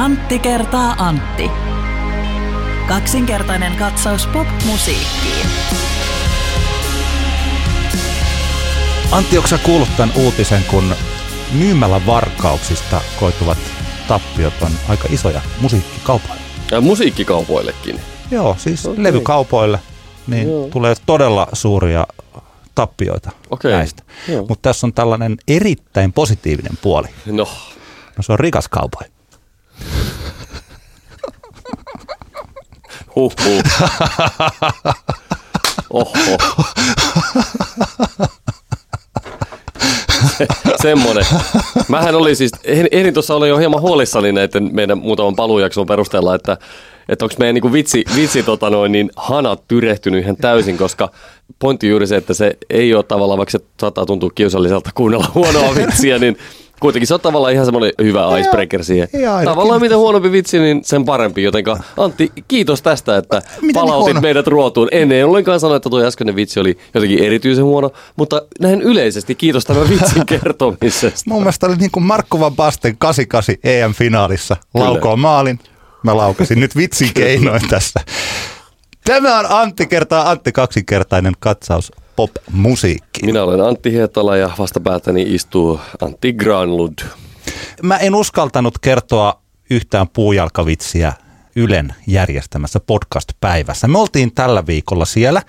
Antti kertaa Antti. Kaksinkertainen katsaus pop-musiikkiin. Antti, onko kuullut tämän uutisen, kun myymällä varkauksista koituvat tappiot on aika isoja musiikkikaupoille? Ja musiikkikaupoillekin. Joo, siis okay. levykaupoille niin Joo. tulee todella suuria tappioita okay. näistä. Mutta tässä on tällainen erittäin positiivinen puoli. No. No se on rikas kaupoille. Huhhuh. Oho. Se, semmoinen. Mähän oli siis, ehdin tuossa oli jo hieman huolissani näiden meidän muutaman paluujakson perusteella, että, että onko meidän niin vitsi, vitsi tota noin, niin hanat tyrehtynyt ihan täysin, koska pointti juuri se, että se ei ole tavallaan, vaikka se saattaa tuntua kiusalliselta kuunnella huonoa vitsiä, niin kuitenkin se on tavallaan ihan semmoinen hyvä icebreaker siihen. Ja, tavallaan mitä huonompi vitsi, niin sen parempi. Jotenka Antti, kiitos tästä, että Miten palautit huono? meidät ruotuun. En, en ollenkaan sano, että tuo äskeinen vitsi oli jotenkin erityisen huono, mutta näin yleisesti kiitos tämän vitsin kertomisesta. Mun mielestä oli niin kuin Markku Van Basten 88 EM-finaalissa. Laukoo maalin, mä laukasin nyt vitsin keinoin tässä. Tämä on Antti kertaa Antti kaksinkertainen katsaus pop-musiikkiin. Minä olen Antti Hietala ja vastapäätäni istuu Antti Granlund. Mä en uskaltanut kertoa yhtään puujalkavitsiä Ylen järjestämässä podcast-päivässä. Me oltiin tällä viikolla siellä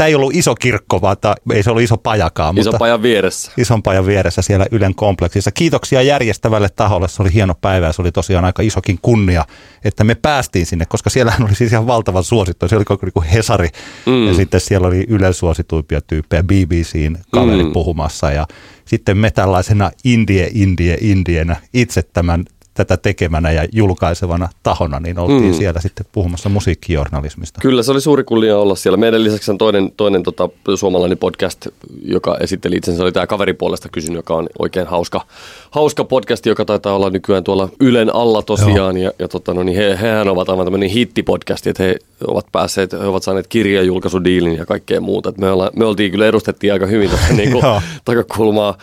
tämä ei ollut iso kirkko, vaan tämä, ei se ollut iso pajakaan. Ison pajan vieressä. Ison pajan vieressä siellä Ylen kompleksissa. Kiitoksia järjestävälle taholle, se oli hieno päivä ja se oli tosiaan aika isokin kunnia, että me päästiin sinne, koska siellähän oli siis ihan valtavan suosittu. Se oli koko niin kuin Hesari mm. ja sitten siellä oli Ylen suosituimpia tyyppejä BBCin kaveri mm. puhumassa ja sitten me tällaisena indie, indie, indienä itse tämän tätä tekemänä ja julkaisevana tahona, niin oltiin mm. siellä sitten puhumassa musiikkijournalismista. Kyllä, se oli suuri kunnia olla siellä. Meidän lisäksi on toinen, toinen tota, suomalainen podcast, joka esitteli itsensä, oli tämä Kaveripuolesta kysyn, joka on oikein hauska, hauska podcast, joka taitaa olla nykyään tuolla Ylen alla tosiaan. Joo. Ja, ja tota, no, niin he, hehän ovat aivan tämmöinen hittipodcast, että he ovat päässeet, he ovat saaneet kirjajulkaisudiilin ja kaikkea muuta. Et me, olla, me oltiin kyllä edustettiin aika hyvin tätä niin kuin, takakulmaa.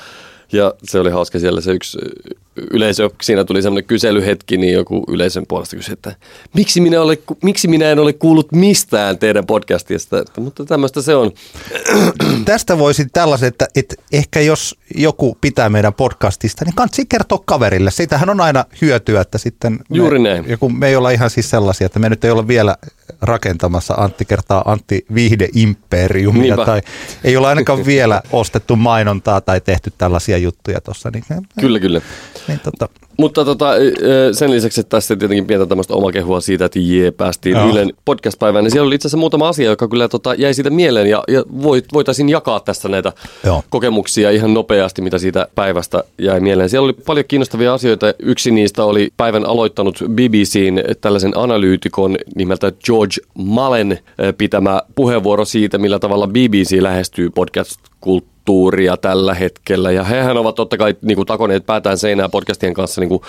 Ja se oli hauska siellä se yksi yleisö, siinä tuli semmoinen kyselyhetki, niin joku yleisön puolesta kysyi, että miksi minä, ole, miksi minä en ole kuullut mistään teidän podcastista, että, mutta tämmöistä se on. Tästä voisi tällaiset, että, että ehkä jos joku pitää meidän podcastista, niin kannattaa kertoa kaverille. Siitähän on aina hyötyä, että sitten Juuri me, näin. Joku, me ei olla ihan siis sellaisia, että me nyt ei olla vielä rakentamassa Antti kertaa Antti Viihde Imperiumia Niinpä. tai ei ole ainakaan vielä ostettu mainontaa tai tehty tällaisia juttuja tuossa. Niin, kyllä, kyllä. Niin, tota. Mutta tota, sen lisäksi, että tässä tietenkin pientä tämmöistä omakehua siitä, että jee, päästiin Joo. Ylen podcast-päivään, niin siellä oli itse asiassa muutama asia, joka kyllä tota, jäi siitä mieleen ja, ja voit, voitaisiin jakaa tässä näitä Joo. kokemuksia ihan nopeasti, mitä siitä päivästä jäi mieleen. Siellä oli paljon kiinnostavia asioita. Yksi niistä oli päivän aloittanut BBCin tällaisen analyytikon nimeltä George Malen pitämä puheenvuoro siitä, millä tavalla BBC lähestyy podcast-kulttuuria kulttuuria tällä hetkellä. Ja hehän ovat totta kai niin kuin takoneet päätään seinää podcastien kanssa niin kuin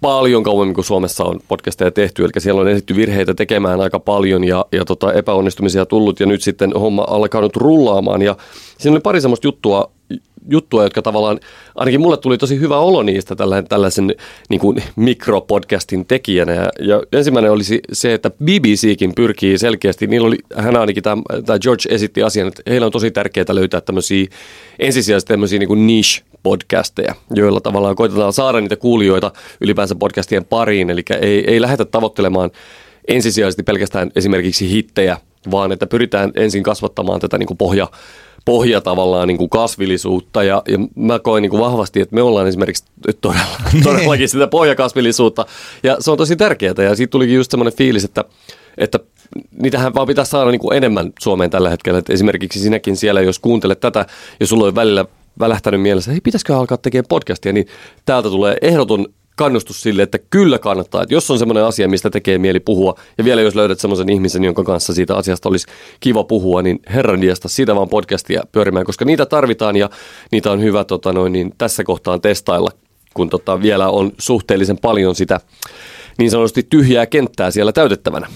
paljon kauemmin kuin Suomessa on podcasteja tehty, eli siellä on esitty virheitä tekemään aika paljon ja, ja tota, epäonnistumisia tullut. Ja nyt sitten homma alkanut rullaamaan. Ja siinä oli pari semmoista juttua, juttua, jotka tavallaan, ainakin mulle tuli tosi hyvä olo niistä tällaisen, tällaisen niin kuin mikropodcastin tekijänä. Ja, ja ensimmäinen olisi se, että BBCkin pyrkii selkeästi, niillä oli, hän ainakin tämä, tämä George esitti asian, että heillä on tosi tärkeää löytää tämmöisiä ensisijaisesti tämmöisiä niin kuin niche-podcasteja, joilla tavallaan koitetaan saada niitä kuulijoita ylipäänsä podcastien pariin, eli ei, ei lähdetä tavoittelemaan ensisijaisesti pelkästään esimerkiksi hittejä, vaan että pyritään ensin kasvattamaan tätä niin kuin pohja, pohja tavallaan niin kuin kasvillisuutta ja, ja mä koen niin kuin vahvasti, että me ollaan esimerkiksi todella, niin. todellakin sitä pohjakasvillisuutta ja se on tosi tärkeää ja siitä tulikin just semmoinen fiilis, että, että niitähän vaan pitäisi saada niin kuin enemmän Suomeen tällä hetkellä. että esimerkiksi sinäkin siellä, jos kuuntelet tätä ja sulla on välillä välähtänyt mielessä, hei pitäisikö alkaa tekemään podcastia, niin täältä tulee ehdoton kannustus sille, että kyllä kannattaa. Että jos on semmoinen asia, mistä tekee mieli puhua, ja vielä jos löydät semmoisen ihmisen, jonka kanssa siitä asiasta olisi kiva puhua, niin herran diasta siitä vaan podcastia pyörimään, koska niitä tarvitaan ja niitä on hyvä tota noin, niin tässä kohtaan testailla, kun tota vielä on suhteellisen paljon sitä niin sanotusti tyhjää kenttää siellä täytettävänä.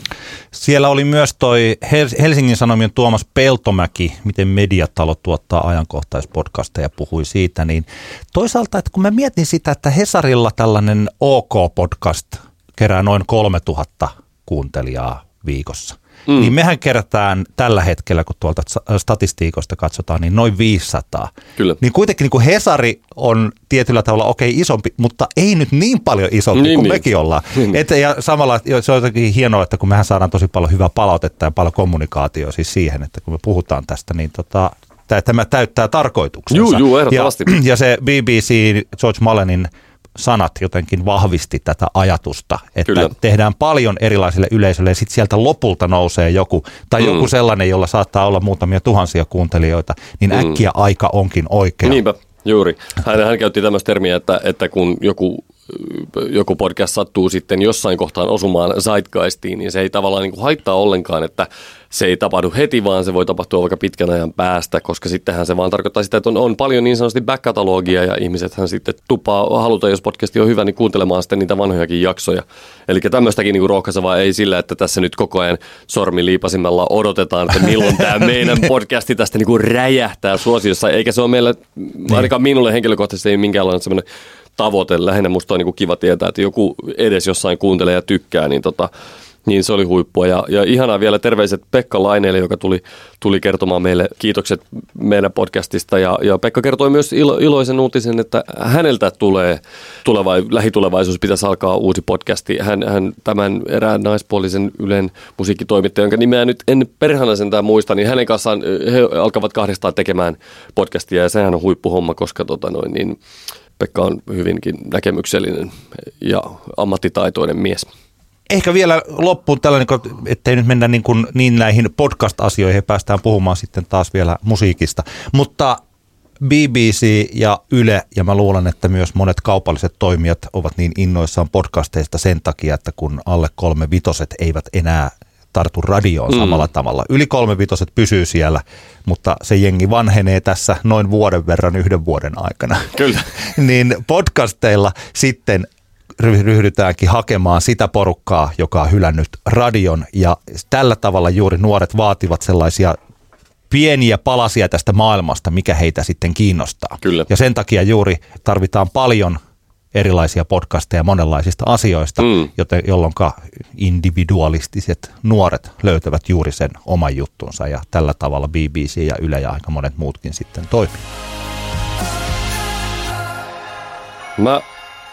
Siellä oli myös toi Helsingin Sanomien Tuomas Peltomäki, miten mediatalo tuottaa ajankohtaispodcasteja, puhui siitä. Niin toisaalta, että kun mä mietin sitä, että Hesarilla tällainen OK-podcast kerää noin 3000 kuuntelijaa viikossa. Mm. Niin mehän kerätään tällä hetkellä, kun tuolta statistiikoista katsotaan, niin noin 500. Kyllä. Niin kuitenkin niin kuin Hesari on tietyllä tavalla okei okay, isompi, mutta ei nyt niin paljon isompi niin, kuin niin. mekin ollaan. Niin. Et, ja samalla se on jotenkin hienoa, että kun mehän saadaan tosi paljon hyvää palautetta ja paljon kommunikaatio siis siihen, että kun me puhutaan tästä, niin tota, tämä täyttää tarkoituksensa. Joo, joo, ehdottomasti. Ja, ja se BBC George Mullenin sanat jotenkin vahvisti tätä ajatusta, että Kyllä. tehdään paljon erilaisille yleisöille ja sitten sieltä lopulta nousee joku, tai mm. joku sellainen, jolla saattaa olla muutamia tuhansia kuuntelijoita, niin mm. äkkiä aika onkin oikea. Niinpä, juuri. Hän, hän käytti tämmöistä termiä, että, että kun joku joku podcast sattuu sitten jossain kohtaan osumaan zeitgeistiin, niin se ei tavallaan niin kuin haittaa ollenkaan, että se ei tapahdu heti, vaan se voi tapahtua vaikka pitkän ajan päästä, koska sittenhän se vaan tarkoittaa sitä, että on, on paljon niin sanotusti back-katalogia ja ihmisethän sitten tupaa haluta, jos podcasti on hyvä, niin kuuntelemaan sitten niitä vanhojakin jaksoja. Eli tämmöistäkin niin rohkaisevaa ei sillä, että tässä nyt koko ajan sormi liipasimella odotetaan, että milloin tämä meidän podcasti tästä niin kuin räjähtää suosiossa, eikä se ole meillä, niin. ainakaan minulle henkilökohtaisesti ei minkäänlainen semmoinen tavoite. Lähinnä musta on niin kuin kiva tietää, että joku edes jossain kuuntelee ja tykkää, niin tota, niin se oli huippua. Ja, ja ihanaa vielä terveiset Pekka Laineelle, joka tuli, tuli kertomaan meille kiitokset meidän podcastista. Ja, ja Pekka kertoi myös ilo, iloisen uutisen, että häneltä tulee tuleva, lähitulevaisuus pitäisi alkaa uusi podcasti. Hän, hän tämän erään naispuolisen Ylen musiikkitoimittajan, jonka nimeä nyt en perhana sentään muista, niin hänen kanssaan he alkavat kahdestaan tekemään podcastia ja sehän on huippuhomma, koska tota noin, niin Pekka on hyvinkin näkemyksellinen ja ammattitaitoinen mies. Ehkä vielä loppuun tällainen, ettei nyt mennä niin, kuin niin näihin podcast-asioihin päästään puhumaan sitten taas vielä musiikista. Mutta BBC ja Yle, ja mä luulen, että myös monet kaupalliset toimijat ovat niin innoissaan podcasteista sen takia, että kun alle kolme vitoset eivät enää tartu radioon mm. samalla tavalla. Yli kolme vitoset pysyy siellä, mutta se jengi vanhenee tässä noin vuoden verran yhden vuoden aikana. Kyllä. niin podcasteilla sitten ryhdytäänkin hakemaan sitä porukkaa, joka on hylännyt radion ja tällä tavalla juuri nuoret vaativat sellaisia pieniä palasia tästä maailmasta, mikä heitä sitten kiinnostaa. Kyllä. Ja sen takia juuri tarvitaan paljon erilaisia podcasteja monenlaisista asioista, mm. joten, jolloin individualistiset nuoret löytävät juuri sen oman juttunsa ja tällä tavalla BBC ja Yle ja aika monet muutkin sitten toimii. Mä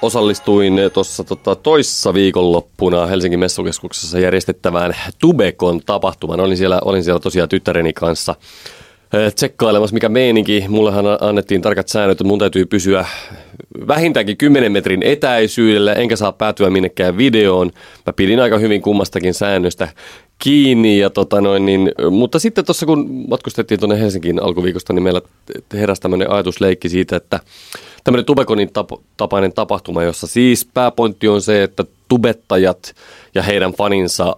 osallistuin tuossa tota, toissa viikonloppuna Helsingin messukeskuksessa järjestettävään Tubekon tapahtumaan. Olin siellä, olin siellä tosiaan tyttäreni kanssa eh, tsekkailemassa, mikä meininki. Mullehan annettiin tarkat säännöt, että mun täytyy pysyä vähintäänkin 10 metrin etäisyydellä, enkä saa päätyä minnekään videoon. Mä pidin aika hyvin kummastakin säännöstä kiinni. Ja tota noin, niin, mutta sitten tuossa kun matkustettiin tuonne Helsinkiin alkuviikosta, niin meillä heräsi tämmöinen ajatusleikki siitä, että tämmöinen Tubekonin tap- tapainen tapahtuma, jossa siis pääpointti on se, että tubettajat ja heidän faninsa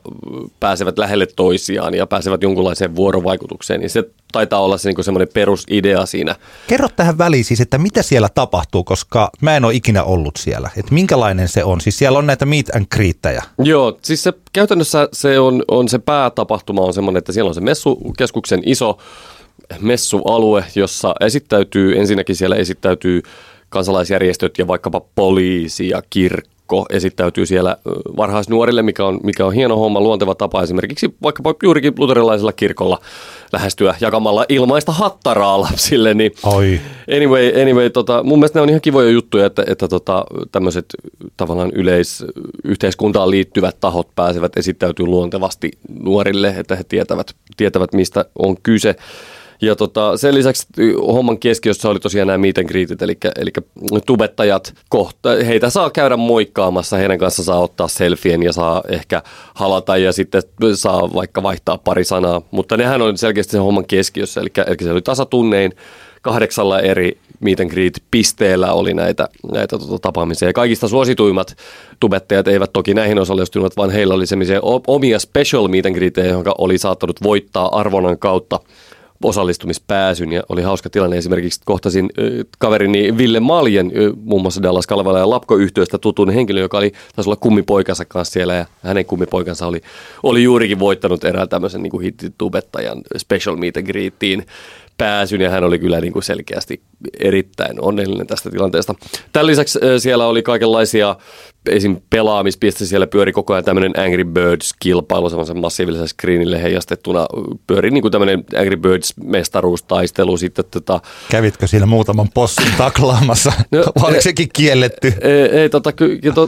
pääsevät lähelle toisiaan ja pääsevät jonkunlaiseen vuorovaikutukseen, niin se taitaa olla se niin semmoinen perusidea siinä. Kerro tähän väliin siis, että mitä siellä tapahtuu, koska mä en ole ikinä ollut siellä. Että minkälainen se on? Siis siellä on näitä meet and greettejä. Joo, siis se, käytännössä se on, on se päätapahtuma on semmoinen, että siellä on se messukeskuksen iso messualue, jossa esittäytyy, ensinnäkin siellä esittäytyy kansalaisjärjestöt ja vaikkapa poliisi ja kirkko esittäytyy siellä varhaisnuorille, mikä on, mikä on hieno homma, luonteva tapa esimerkiksi vaikkapa juurikin luterilaisella kirkolla lähestyä jakamalla ilmaista hattaraa lapsille. Niin Oi. Anyway, anyway tota, mun mielestä ne on ihan kivoja juttuja, että, että tota, tämmöiset tavallaan yleis, yhteiskuntaan liittyvät tahot pääsevät esittäytyy luontevasti nuorille, että he tietävät, tietävät mistä on kyse. Ja tota, sen lisäksi homman keskiössä oli tosiaan nämä meet and greetit, eli, eli tubettajat, kohta, heitä saa käydä moikkaamassa, heidän kanssa saa ottaa selfien ja saa ehkä halata ja sitten saa vaikka vaihtaa pari sanaa, mutta nehän on selkeästi sen homman keskiössä, eli, eli se oli tasatunnein kahdeksalla eri meet and greet pisteellä oli näitä, näitä tota, tapaamisia. Ja kaikista suosituimmat tubettajat eivät toki näihin osallistuneet, vaan heillä oli semmoisia omia special meet and greetejä, jotka oli saattanut voittaa arvonnan kautta osallistumispääsyn. Ja oli hauska tilanne. Esimerkiksi kohtasin kaverini Ville Maljen, muun muassa Dallas Kalvala ja Lapko-yhtiöstä tutun henkilö, joka oli, taisi olla kummipoikansa kanssa siellä. Ja hänen kummipoikansa oli, oli juurikin voittanut erään tämmöisen niin hittitubettajan special meet greetiin pääsyn ja hän oli kyllä niin kuin selkeästi erittäin onnellinen tästä tilanteesta. Tämän lisäksi siellä oli kaikenlaisia esim. pelaamispiste siellä pyöri koko ajan tämmöinen Angry Birds-kilpailu, semmoisen massiiviselle screenille heijastettuna pyöri niin kuin tämmöinen Angry Birds-mestaruustaistelu sitten tota... Kävitkö siellä muutaman possin taklaamassa? No, Oliko e- sekin kielletty? Ei, ei tota, ky, to,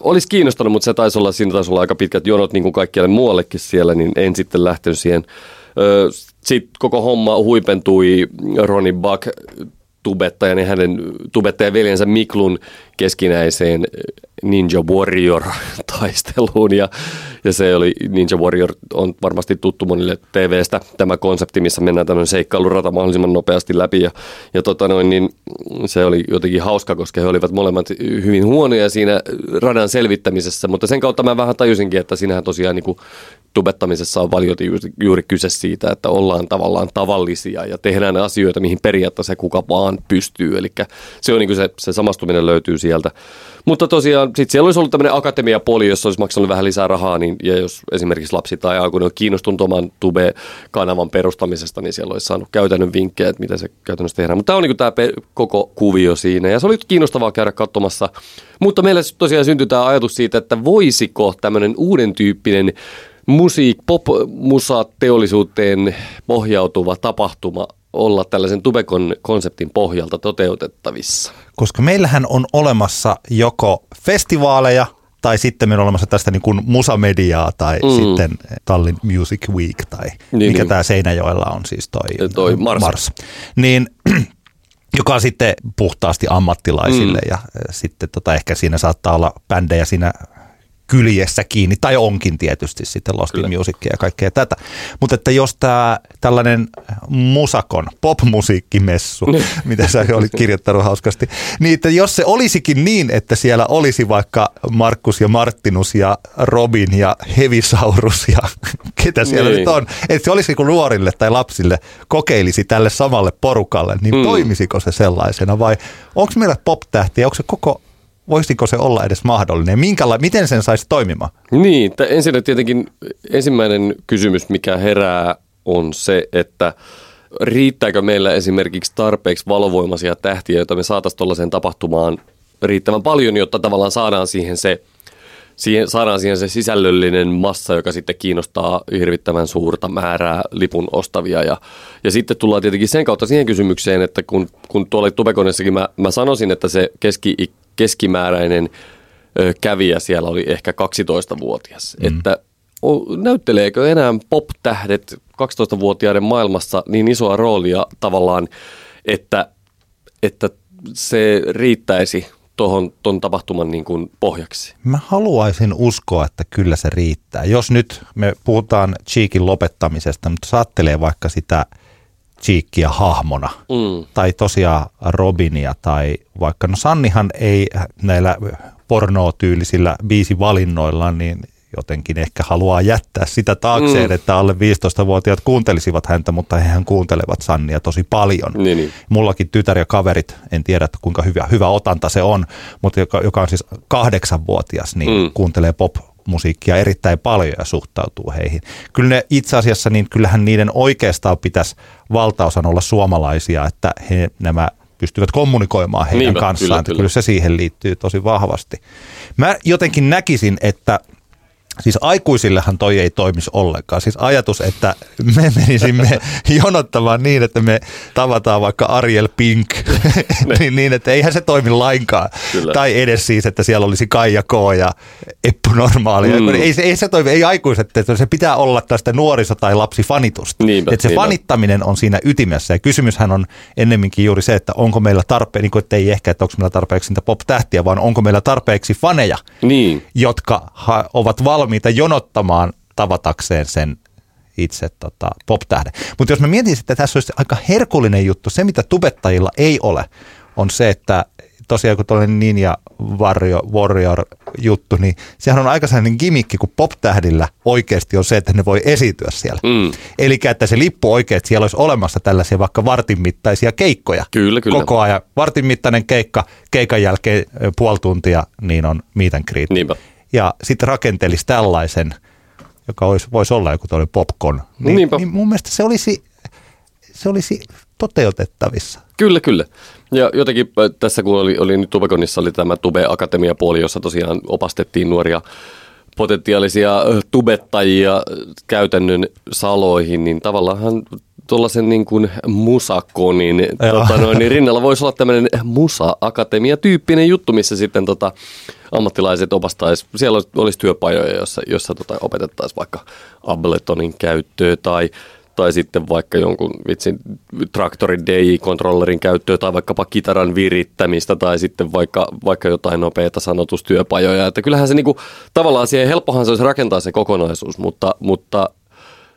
olisi kiinnostanut, mutta se taisi olla, siinä taisi olla aika pitkät jonot niin kuin kaikkialle muuallekin siellä, niin en sitten lähtenyt siihen. Sitten koko homma huipentui Ronnie Buck tubettajan ja hänen tubettajan veljensä Miklun keskinäiseen Ninja Warrior-taisteluun. Ja, ja se oli, Ninja Warrior on varmasti tuttu monille TVstä, tämä konsepti, missä mennään tämmöinen seikkailurata mahdollisimman nopeasti läpi. Ja, ja tota noin, niin se oli jotenkin hauska, koska he olivat molemmat hyvin huonoja siinä radan selvittämisessä, mutta sen kautta mä vähän tajusinkin, että siinähän tosiaan niin kuin tubettamisessa on paljon juuri kyse siitä, että ollaan tavallaan tavallisia ja tehdään asioita, mihin periaatteessa kuka vaan pystyy. Eli se on niin se, se samastuminen löytyy sieltä. Mutta tosiaan sitten siellä olisi ollut tämmöinen akatemiapoli, jossa olisi maksanut vähän lisää rahaa, niin, ja jos esimerkiksi lapsi tai aikuinen on kiinnostunut oman Tube-kanavan perustamisesta, niin siellä olisi saanut käytännön vinkkejä, että miten se käytännössä tehdään. Mutta tämä on niin tämä koko kuvio siinä, ja se oli kiinnostavaa käydä katsomassa. Mutta meillä tosiaan syntyi tämä ajatus siitä, että voisiko tämmöinen uuden tyyppinen musiik, pop-musa teollisuuteen pohjautuva tapahtuma olla tällaisen Tubekon konseptin pohjalta toteutettavissa? Koska meillähän on olemassa joko festivaaleja, tai sitten meillä on olemassa tästä niin kuin musamediaa tai mm. sitten Tallinn Music Week tai niin, mikä niin. tämä Seinäjoella on siis toi, toi Mars. Mars. Niin joka on sitten puhtaasti ammattilaisille mm. ja sitten tota, ehkä siinä saattaa olla bändejä siinä kyljessä kiinni, tai onkin tietysti sitten Lost in Music ja kaikkea tätä. Mutta että jos tämä tällainen musakon, popmusiikkimessu, niin. mitä sä olit kirjoittanut hauskasti, niin että jos se olisikin niin, että siellä olisi vaikka Markus ja Martinus ja Robin ja Hevisaurus ja ketä siellä niin. nyt on, että se olisi kuin nuorille tai lapsille kokeilisi tälle samalle porukalle, niin mm. toimisiko se sellaisena vai onko meillä pop-tähtiä, onko se koko voisiko se olla edes mahdollinen? Minkäla- miten sen saisi toimimaan? Niin, ensin tietenkin ensimmäinen kysymys, mikä herää, on se, että riittääkö meillä esimerkiksi tarpeeksi valovoimaisia tähtiä, joita me saataisiin tuollaiseen tapahtumaan riittävän paljon, jotta tavallaan saadaan siihen se siihen, saadaan siihen se sisällöllinen massa, joka sitten kiinnostaa hirvittävän suurta määrää lipun ostavia. Ja, ja sitten tullaan tietenkin sen kautta siihen kysymykseen, että kun, kun tuolla Tubekonessakin mä, mä sanoisin, että se keski, keskimääräinen ö, kävijä siellä oli ehkä 12-vuotias. Mm. Että o, näytteleekö enää pop-tähdet 12-vuotiaiden maailmassa niin isoa roolia tavallaan, että, että se riittäisi tuohon ton tapahtuman niin kuin pohjaksi? Mä haluaisin uskoa, että kyllä se riittää. Jos nyt me puhutaan Cheekin lopettamisesta, mutta saattelee vaikka sitä Cheekia hahmona, mm. tai tosiaan Robinia, tai vaikka, no Sannihan ei näillä pornotyylisillä biisivalinnoillaan, niin jotenkin ehkä haluaa jättää sitä taakseen, mm. että alle 15-vuotiaat kuuntelisivat häntä, mutta hehän kuuntelevat Sannia tosi paljon. Niin, niin. Mullakin tytär ja kaverit, en tiedä kuinka hyvä, hyvä otanta se on, mutta joka, joka on siis kahdeksanvuotias, niin mm. kuuntelee pop musiikkia erittäin paljon ja suhtautuu heihin. Kyllä ne itse asiassa, niin kyllähän niiden oikeastaan pitäisi valtaosan olla suomalaisia, että he nämä pystyvät kommunikoimaan heidän Niinpä, kanssaan. Kyllä, kyllä. kyllä se siihen liittyy tosi vahvasti. Mä jotenkin näkisin, että Siis aikuisillehan toi ei toimisi ollenkaan. Siis ajatus, että me menisimme jonottamaan niin, että me tavataan vaikka Ariel Pink, niin, niin, että eihän se toimi lainkaan. Kyllä. Tai edes siis, että siellä olisi Kaija K. ja Eppu Normaali. Mm. Ei, ei se toimi, ei aikuiset, että se pitää olla tästä nuoriso- tai lapsifanitusta. Niinpä, että se niinpä. fanittaminen on siinä ytimessä. Ja kysymyshän on ennemminkin juuri se, että onko meillä tarpeeksi, niin kuin, että ei ehkä, että onko meillä tarpeeksi niitä pop-tähtiä, vaan onko meillä tarpeeksi faneja, niin. jotka ha- ovat valmiita valmiita jonottamaan tavatakseen sen itse tota, pop-tähden. Mutta jos mä mietin, että tässä olisi aika herkullinen juttu, se mitä tubettajilla ei ole, on se, että tosiaan kun tuollainen Ninja Warrior, Warrior juttu, niin sehän on aika sellainen gimikki, kun pop-tähdillä oikeasti on se, että ne voi esiintyä siellä. Mm. Eli että se lippu oikein, että siellä olisi olemassa tällaisia vaikka vartin mittaisia keikkoja. Kyllä, kyllä. Koko ajan. Vartin mittainen keikka, keikan jälkeen puoli tuntia, niin on meet and greet. Niinpä ja sitten rakentelisi tällaisen, joka olisi, voisi olla joku tuollainen popcorn, niin, niin mun mielestä se olisi, se olisi toteutettavissa. Kyllä, kyllä. Ja jotenkin tässä kun oli, oli nyt Tubekonissa oli tämä Tube Akatemia puoli, jossa tosiaan opastettiin nuoria potentiaalisia tubettajia käytännön saloihin, niin tavallaan tuollaisen niin kuin musakonin tota noin, niin rinnalla voisi olla tämmöinen musa-akatemia-tyyppinen juttu, missä sitten tota, ammattilaiset opastaisi, siellä olisi työpajoja, jossa, jossa tota, opetettaisiin vaikka Abletonin käyttöä tai tai sitten vaikka jonkun vitsin traktorin DI-kontrollerin käyttöä tai vaikkapa kitaran virittämistä tai sitten vaikka, vaikka jotain nopeita sanotustyöpajoja. Että kyllähän se niinku, tavallaan siihen helppohan se olisi rakentaa se kokonaisuus, mutta, mutta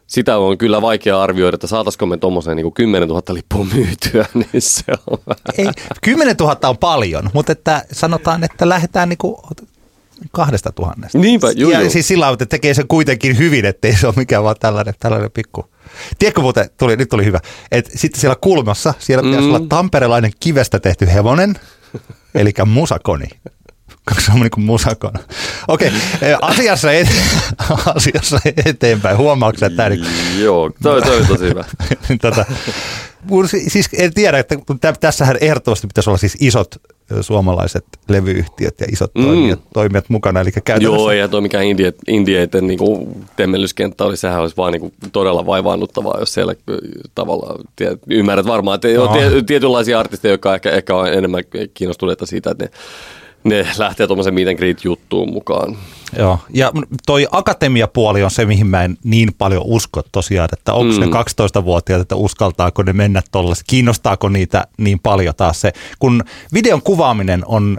sitä on kyllä vaikea arvioida, että saataisiko me tuommoiseen niin 10 000 lippua myytyä, niin se on Ei, 10 000 on paljon, mutta että sanotaan, että lähdetään niin kuin kahdesta tuhannesta. Niinpä, juu, ja siis sillä että tekee sen kuitenkin hyvin, ettei se ole mikään vaan tällainen, tällainen pikku. Tiedätkö muuten, tuli, nyt tuli hyvä, että sitten siellä kulmassa, siellä pitäisi mm. olla tamperelainen kivestä tehty hevonen, eli musakoni koska se on niin kuin musakona. Okei, okay. asiassa, et, asiassa eteenpäin. Huomaatko että tämä... Joo, toi, toi on tosi hyvä. tota, siis en tiedä, että tässähän ehdottomasti pitäisi olla siis isot suomalaiset levyyhtiöt ja isot mm. toimijat, toimijat mukana. Eli Joo, ja tuo mikä indie, indieiden niin temmellyskenttä oli, sehän olisi vaan niin kuin todella vaivaannuttavaa, jos siellä tavallaan, tiedät, ymmärrät varmaan, että no. on tietynlaisia artisteja, jotka ehkä, ehkä on enemmän kiinnostuneita siitä, että ne ne lähtee tuommoisen meet and greet juttuun mukaan. Joo, ja toi akatemiapuoli on se, mihin mä en niin paljon usko tosiaan, että onko mm. ne 12-vuotiaat, että uskaltaako ne mennä tuollaisen, kiinnostaako niitä niin paljon taas se, kun videon kuvaaminen on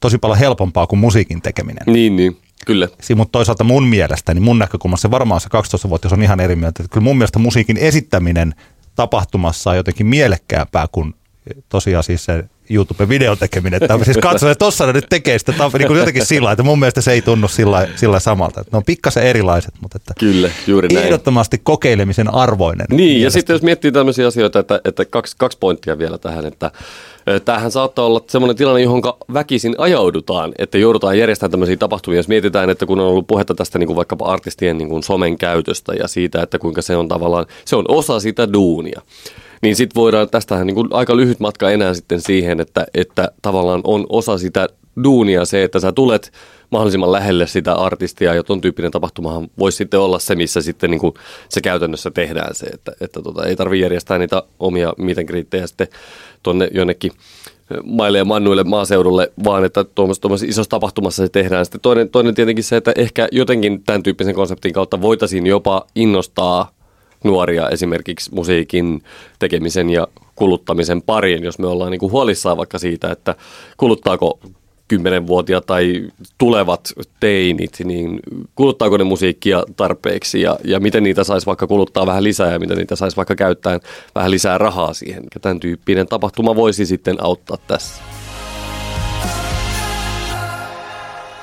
tosi paljon helpompaa kuin musiikin tekeminen. Niin, niin. Kyllä. Mutta toisaalta mun mielestä, niin mun näkökulmassa varmaan se 12-vuotias on ihan eri mieltä. Että kyllä mun mielestä musiikin esittäminen tapahtumassa on jotenkin mielekkäämpää kuin tosiaan siis se YouTube-videon tekeminen. Että siis katso, että tossa nyt tekee sitä niin kuin jotenkin sillä että mun mielestä se ei tunnu sillä, sillä samalta. Että ne on pikkasen erilaiset, mutta että Kyllä, juuri näin. ehdottomasti kokeilemisen arvoinen. Niin, mielestäni. ja sitten jos miettii tämmöisiä asioita, että, että kaksi, kaksi pointtia vielä tähän, että Tämähän saattaa olla semmoinen tilanne, johon väkisin ajaudutaan, että joudutaan järjestämään tämmöisiä tapahtumia. Jos mietitään, että kun on ollut puhetta tästä niin kuin vaikkapa artistien niin kuin somen käytöstä ja siitä, että kuinka se on tavallaan, se on osa sitä duunia niin sitten voidaan, tästähän niin kuin aika lyhyt matka enää sitten siihen, että, että tavallaan on osa sitä duunia se, että sä tulet mahdollisimman lähelle sitä artistia ja ton tyyppinen tapahtumahan voisi sitten olla se, missä sitten niin kuin se käytännössä tehdään se, että, että tota, ei tarvitse järjestää niitä omia miten kriittejä sitten tuonne jonnekin maille ja mannuille maaseudulle, vaan että tuommoisessa isossa tapahtumassa se tehdään. Sitten toinen, toinen tietenkin se, että ehkä jotenkin tämän tyyppisen konseptin kautta voitaisiin jopa innostaa nuoria esimerkiksi musiikin tekemisen ja kuluttamisen pariin, jos me ollaan niin huolissaan vaikka siitä, että kuluttaako kymmenenvuotiaat tai tulevat teinit, niin kuluttaako ne musiikkia tarpeeksi ja, ja miten niitä saisi vaikka kuluttaa vähän lisää ja miten niitä saisi vaikka käyttää vähän lisää rahaa siihen. Ja tämän tyyppinen tapahtuma voisi sitten auttaa tässä.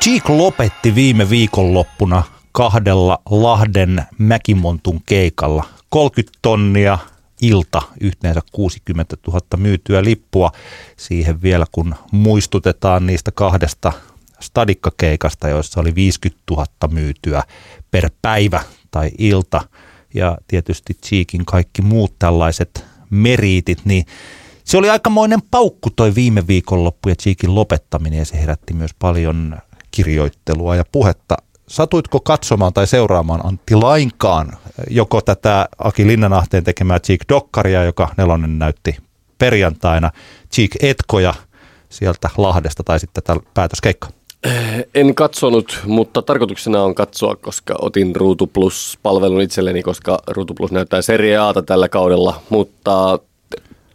Cheek lopetti viime viikonloppuna kahdella Lahden Mäkimontun keikalla. 30 tonnia ilta, yhteensä 60 000 myytyä lippua. Siihen vielä kun muistutetaan niistä kahdesta stadikkakeikasta, joissa oli 50 000 myytyä per päivä tai ilta. Ja tietysti Cheekin kaikki muut tällaiset meriitit, niin se oli aikamoinen paukku toi viime viikonloppu ja Cheekin lopettaminen ja se herätti myös paljon kirjoittelua ja puhetta Satuitko katsomaan tai seuraamaan Antti lainkaan joko tätä Aki Linnanahteen tekemää Cheek Dokkaria, joka Nelonen näytti perjantaina, Cheek Etkoja sieltä Lahdesta tai sitten tätä päätöskeikka? Eh, en katsonut, mutta tarkoituksena on katsoa, koska otin Ruutu Plus-palvelun itselleni, koska Ruutu Plus näyttää Serie Ata tällä kaudella, mutta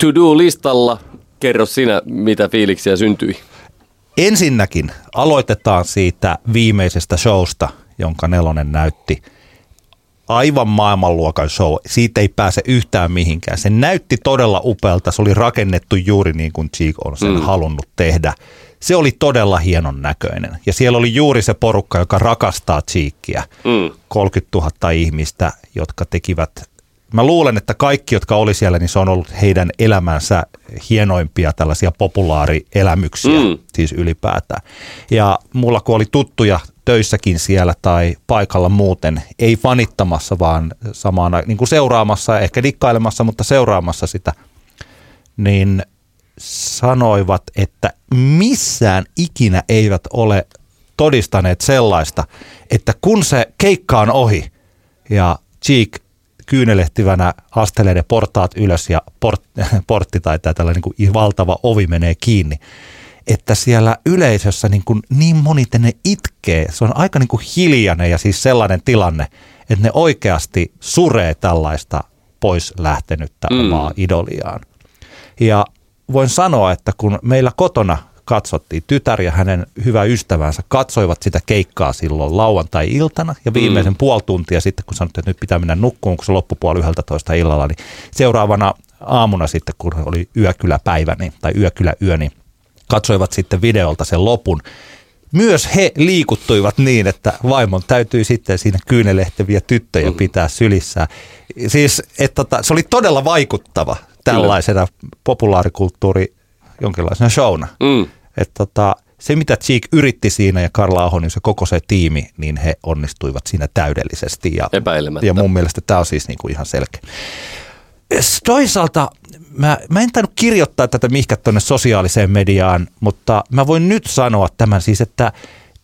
to-do-listalla kerro sinä, mitä fiiliksiä syntyi. Ensinnäkin aloitetaan siitä viimeisestä showsta, jonka Nelonen näytti. Aivan maailmanluokan show. Siitä ei pääse yhtään mihinkään. Se näytti todella upealta. Se oli rakennettu juuri niin kuin Cheek on sen mm. halunnut tehdä. Se oli todella hienon näköinen. Ja siellä oli juuri se porukka, joka rakastaa Cheekia. Mm. 30 000 ihmistä, jotka tekivät mä luulen, että kaikki, jotka oli siellä, niin se on ollut heidän elämänsä hienoimpia tällaisia populaarielämyksiä, mm. siis ylipäätään. Ja mulla kun oli tuttuja töissäkin siellä tai paikalla muuten, ei fanittamassa, vaan samana niin kuin seuraamassa, ehkä dikkailemassa, mutta seuraamassa sitä niin sanoivat, että missään ikinä eivät ole todistaneet sellaista, että kun se keikka on ohi ja Cheek kyynelehtivänä astelee ne portaat ylös ja port, portti tai tämä tällainen niin kuin valtava ovi menee kiinni, että siellä yleisössä niin, kuin niin moni ne itkee. Se on aika niin kuin hiljainen ja siis sellainen tilanne, että ne oikeasti suree tällaista pois lähtenyttä mm. omaa idoliaan. Ja voin sanoa, että kun meillä kotona katsottiin, tytär ja hänen hyvä ystävänsä katsoivat sitä keikkaa silloin lauantai-iltana ja viimeisen mm. puoli tuntia sitten, kun sanottiin, että nyt pitää mennä nukkuun, kun se loppupuoli yhdeltä toista illalla, niin seuraavana aamuna sitten, kun oli yökyläpäivä niin, tai yökyläyö, niin katsoivat sitten videolta sen lopun. Myös he liikuttuivat niin, että vaimon täytyy sitten siinä kyynelehtäviä tyttöjä mm. pitää sylissään. Siis, että tota, se oli todella vaikuttava tällaisena populaarikulttuuri jonkinlaisena showna. Mm. Että tota, se, mitä Cheek yritti siinä ja Karla Aho, niin se koko se tiimi, niin he onnistuivat siinä täydellisesti. Ja, Epäilemättä. Ja mun mielestä tämä on siis niin kuin ihan selkeä. Toisaalta mä, mä en tainnut kirjoittaa tätä mihkä tuonne sosiaaliseen mediaan, mutta mä voin nyt sanoa tämän siis, että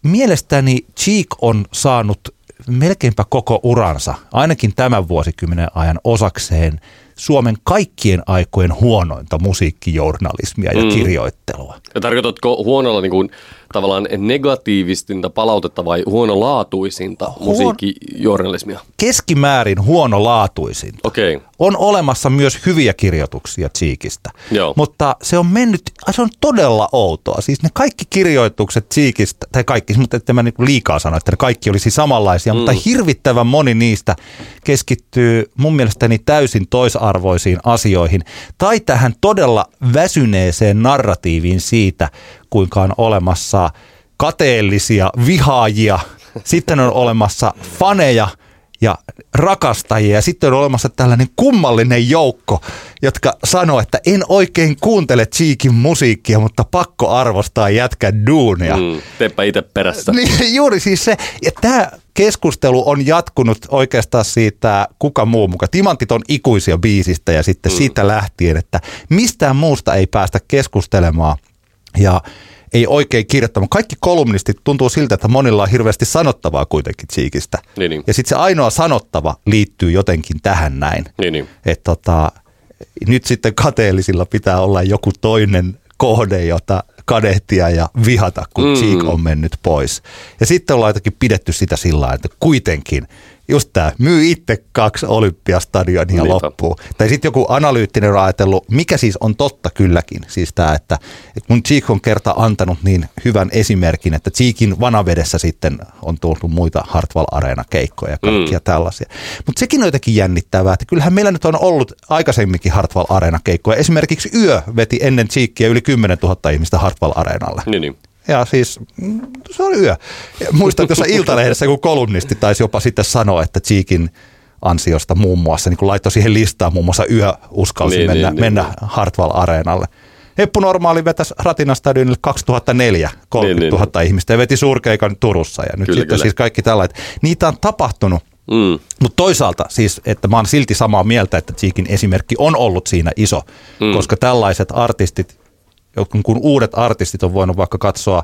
mielestäni Cheek on saanut melkeinpä koko uransa, ainakin tämän vuosikymmenen ajan osakseen – Suomen kaikkien aikojen huonointa musiikkijournalismia ja mm. kirjoittelua. Ja tarkoitatko huonolla niin kuin, tavallaan negatiivistinta palautetta vai huonolaatuisinta Huon... musiikkijournalismia? Keskimäärin huonolaatuisinta. Okay. On olemassa myös hyviä kirjoituksia Joo. mutta se on mennyt, se on todella outoa. Siis ne kaikki kirjoitukset Cheekistä, tai kaikki, mutta että mä niin liikaa sano, että ne kaikki olisi samanlaisia, mm. mutta hirvittävän moni niistä keskittyy mun mielestäni täysin toisarvoisiin asioihin tai tähän todella väsyneeseen narratiiviin siitä, kuinka on olemassa kateellisia vihaajia, sitten on olemassa faneja ja rakastajia ja sitten on olemassa tällainen kummallinen joukko, jotka sanoo, että en oikein kuuntele Cheekin musiikkia, mutta pakko arvostaa jätkä duunia. Mm, teepä itse perässä. Niin, juuri siis se, ja tämä keskustelu on jatkunut oikeastaan siitä kuka muu mukaan. Timantit on ikuisia biisistä ja sitten mm. siitä lähtien, että mistään muusta ei päästä keskustelemaan. Ja ei oikein kirjoittamaan. Kaikki kolumnistit tuntuu siltä, että monilla on hirveästi sanottavaa kuitenkin Cheekistä. Niin, niin. Ja sitten se ainoa sanottava liittyy jotenkin tähän näin. Niin, niin. Että tota, nyt sitten kateellisilla pitää olla joku toinen kohde, jota kadehtia ja vihata, kun mm. Cheek on mennyt pois. Ja sitten ollaan jotenkin pidetty sitä sillä että kuitenkin – just tämä, myy itse kaksi olympiastadionia Niinpä. loppuun. Tai sitten joku analyyttinen on ajatellut, mikä siis on totta kylläkin, siis tämä, että, että mun Cheek on kerta antanut niin hyvän esimerkin, että Cheekin vanavedessä sitten on tullut muita Hartwall Arena-keikkoja ja kaikkia mm. tällaisia. Mutta sekin on jotenkin jännittävää, että kyllähän meillä nyt on ollut aikaisemminkin Hartwall Arena-keikkoja. Esimerkiksi Yö veti ennen Cheekia yli 10 000 ihmistä Hartwall Areenalle. Niin, niin. Ja siis mm, se oli yö. Muistan tuossa Iltalehdessä, kun kolumnisti taisi jopa sitten sanoa, että Cheekin ansiosta muun muassa, niin kun laittoi siihen listaan muun muassa yö uskalsi niin, mennä, niin, mennä niin. Hartwall-areenalle. Heppu Normaali vetäisi Ratinan stadionille 2004 30 niin, 000 niin. ihmistä ja veti suurkeikan Turussa. Ja nyt kyllä, sitten kyllä. siis kaikki tällaiset. Niitä on tapahtunut. Mm. Mutta toisaalta siis, että mä oon silti samaa mieltä, että Cheekin esimerkki on ollut siinä iso, mm. koska tällaiset artistit, kun uudet artistit on voinut vaikka katsoa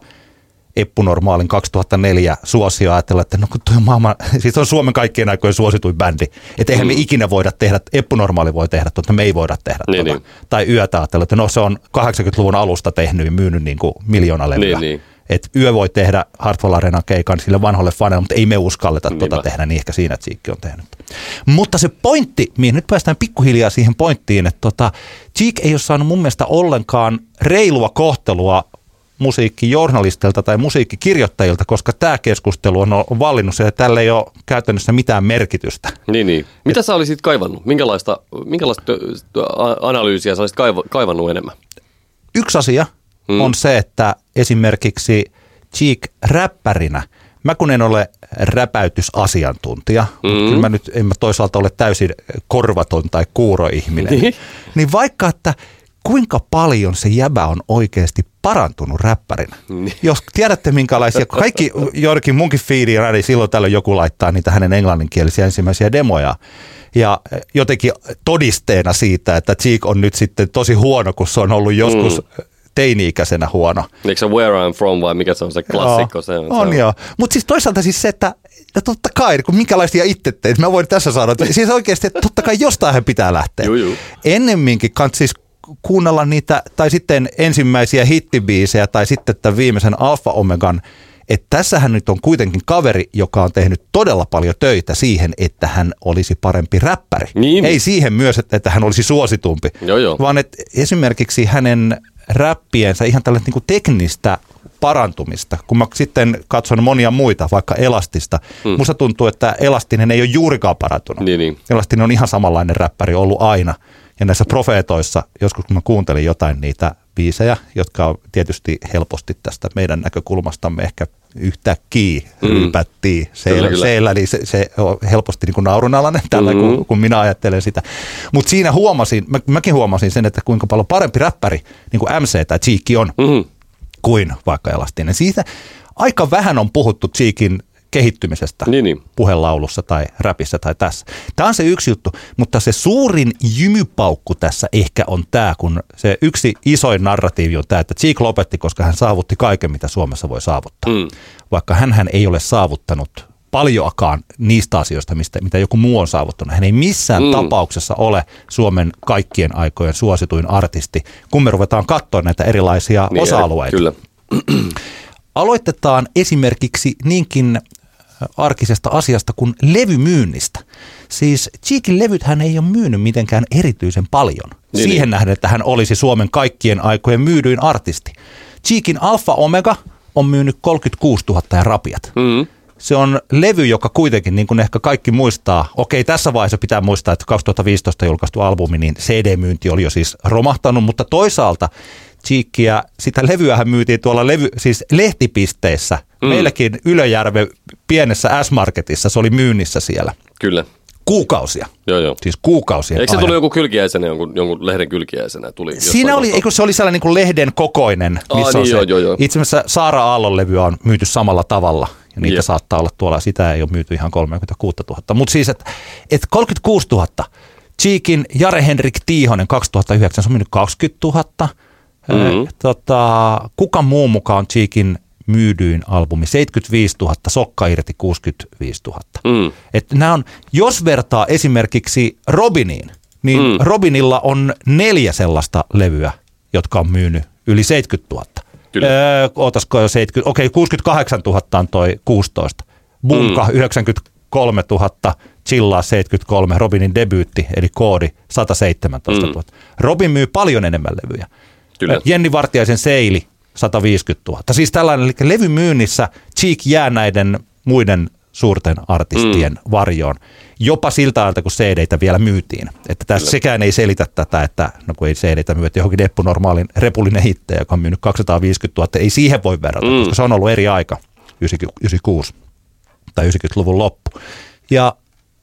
Eppu Normaalin 2004 suosio ajatella, että no kun on maailman, siis on Suomen kaikkien aikojen suosituin bändi. Että eihän mm. me ikinä voida tehdä, Eppu Normaali voi tehdä tuota, me ei voida tehdä niin, tuota. niin. Tai Yötä ajatella, että no se on 80-luvun alusta tehnyt ja myynyt niin kuin miljoona levyä. Niin, niin. Et Yö voi tehdä Hartwell Arena keikan sille vanholle fanille, mutta ei me uskalleta tuota tehdä, niin ehkä siinä Cheek on tehnyt. Mutta se pointti, mihin nyt päästään pikkuhiljaa siihen pointtiin, että tota, Cheek ei ole saanut mun mielestä ollenkaan reilua kohtelua musiikkijournalistilta tai musiikkikirjoittajilta, koska tämä keskustelu on, vallinnut se, että tällä ei ole käytännössä mitään merkitystä. Niin, niin. Mitä sä olisit kaivannut? Minkälaista, minkälaista analyysiä sä olisit kaivannut enemmän? Yksi asia mm. on se, että esimerkiksi Cheek räppärinä, mä kun en ole räpäytysasiantuntija, mm. kyllä mä nyt en mä toisaalta ole täysin korvaton tai kuuro ihminen, niin, niin vaikka että kuinka paljon se jäbä on oikeasti parantunut räppärinä. Niin. Jos tiedätte minkälaisia, kaikki joidenkin munkin feediin niin silloin tällöin joku laittaa niitä hänen englanninkielisiä ensimmäisiä demoja. ja jotenkin todisteena siitä, että Cheek on nyt sitten tosi huono, kun se on ollut joskus mm teini-ikäisenä huono. Eikö se Where I'm From vai mikä se on se klassikko? Joo, se on, on se joo. Mutta siis toisaalta siis se, että ja totta kai, kun minkälaisia itse teet, mä voin tässä sanoa, että siis oikeasti, että totta kai jostain pitää lähteä. Juu, juu. Ennemminkin kans siis kuunnella niitä, tai sitten ensimmäisiä hittibiisejä, tai sitten tämän viimeisen Alfa Omegan, että tässähän nyt on kuitenkin kaveri, joka on tehnyt todella paljon töitä siihen, että hän olisi parempi räppäri. Niin. Ei siihen myös, että, että hän olisi suositumpi, joo, joo. vaan että esimerkiksi hänen räppiensä ihan tällaista niin teknistä parantumista. Kun mä sitten katson monia muita, vaikka Elastista, hmm. musta tuntuu, että Elastinen ei ole juurikaan parantunut. Niin, niin. Elastinen on ihan samanlainen räppäri ollut aina. Ja näissä profeetoissa, joskus kun mä kuuntelin jotain niitä biisejä, jotka on tietysti helposti tästä meidän näkökulmastamme ehkä yhtäkkiä mm. rypättiin seillä, seillä, eli se, se on helposti niin kuin naurunalainen tällä, mm-hmm. kun, kun minä ajattelen sitä. Mutta siinä huomasin, mä, mäkin huomasin sen, että kuinka paljon parempi räppäri, niin kuin MC tai Cheekki on, mm-hmm. kuin vaikka Elastinen. Siitä aika vähän on puhuttu Cheekin kehittymisestä niin, niin. puhelaulussa tai räpissä tai tässä. Tämä on se yksi juttu, mutta se suurin jymypaukku tässä ehkä on tämä, kun se yksi isoin narratiivi on tämä, että Cheek lopetti, koska hän saavutti kaiken, mitä Suomessa voi saavuttaa. Mm. Vaikka hän ei ole saavuttanut paljoakaan niistä asioista, mistä, mitä joku muu on saavuttanut. Hän ei missään mm. tapauksessa ole Suomen kaikkien aikojen suosituin artisti, kun me ruvetaan katsoa näitä erilaisia niin, osa-alueita. Kyllä. Aloitetaan esimerkiksi niinkin arkisesta asiasta kuin levymyynnistä. Siis Cheekin levythän ei ole myynyt mitenkään erityisen paljon. Niin, Siihen niin. nähden, että hän olisi Suomen kaikkien aikojen myydyin artisti. Cheekin Alfa Omega on myynyt 36 000 ja rapiat. Mm. Se on levy, joka kuitenkin, niin kuin ehkä kaikki muistaa, okei tässä vaiheessa pitää muistaa, että 2015 julkaistu albumi, niin CD-myynti oli jo siis romahtanut, mutta toisaalta Cheekkiä, sitä levyähän myytiin tuolla levy, siis lehtipisteissä. Mm. Meilläkin Ylöjärve pienessä S-Marketissa, se oli myynnissä siellä. Kyllä. Kuukausia. Joo, joo. Siis kuukausia. Eikö se tullut joku kylkiäisenä, jonkun, jonkun lehden kylkiäisenä? Tuli Siinä oli, eikö se oli sellainen niin kuin lehden kokoinen, missä Aa, niin, on joo, se. Joo, joo. Itse asiassa Saara Aallon levyä on myyty samalla tavalla. Ja niitä Jep. saattaa olla tuolla, sitä ei ole myyty ihan 36 000. Mutta siis, että et 36 000. Cheekin Jare Henrik Tiihonen 2009, se on myynyt 20 000. Mm-hmm. Tota, kuka muu mukaan on Cheekin myydyin albumi, 75 000, Sokka irti 65 000. Mm. Et nämä on, jos vertaa esimerkiksi Robiniin, niin mm. Robinilla on neljä sellaista levyä, jotka on myynyt yli 70 000. Kyllä. Öö, ootasko jo 70, okei okay, 68 000 on toi 16. Bunka mm. 93 000, Chillaa 73, Robinin debyytti eli koodi 117 000. Mm. Robin myy paljon enemmän levyjä. Kyllä. Jenni Vartiaisen Seili 150 000. Siis tällainen, eli levymyynnissä Cheek jää näiden muiden suurten artistien mm. varjoon. Jopa siltä ajalta, kun cd vielä myytiin. Että tässä sekään ei selitä tätä, että no kun ei cd myyty johonkin Deppu normaalin repullinen hittejä, joka on myynyt 250 000, ei siihen voi verrata, mm. koska se on ollut eri aika, 96 tai 90-luvun loppu. Ja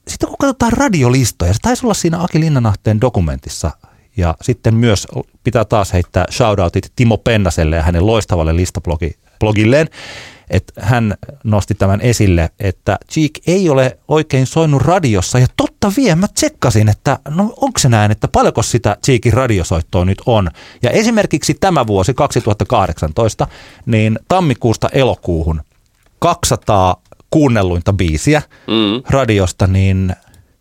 sitten kun katsotaan radiolistoja, se taisi olla siinä Aki Linnanahteen dokumentissa ja sitten myös pitää taas heittää shoutoutit Timo Pennaselle ja hänen loistavalle listablogilleen, että hän nosti tämän esille, että Cheek ei ole oikein soinut radiossa. Ja totta vie, mä tsekkasin, että no onko se näin, että paljonko sitä Cheekin radiosoittoa nyt on. Ja esimerkiksi tämä vuosi 2018, niin tammikuusta elokuuhun 200 kuunnelluinta biisiä mm. radiosta, niin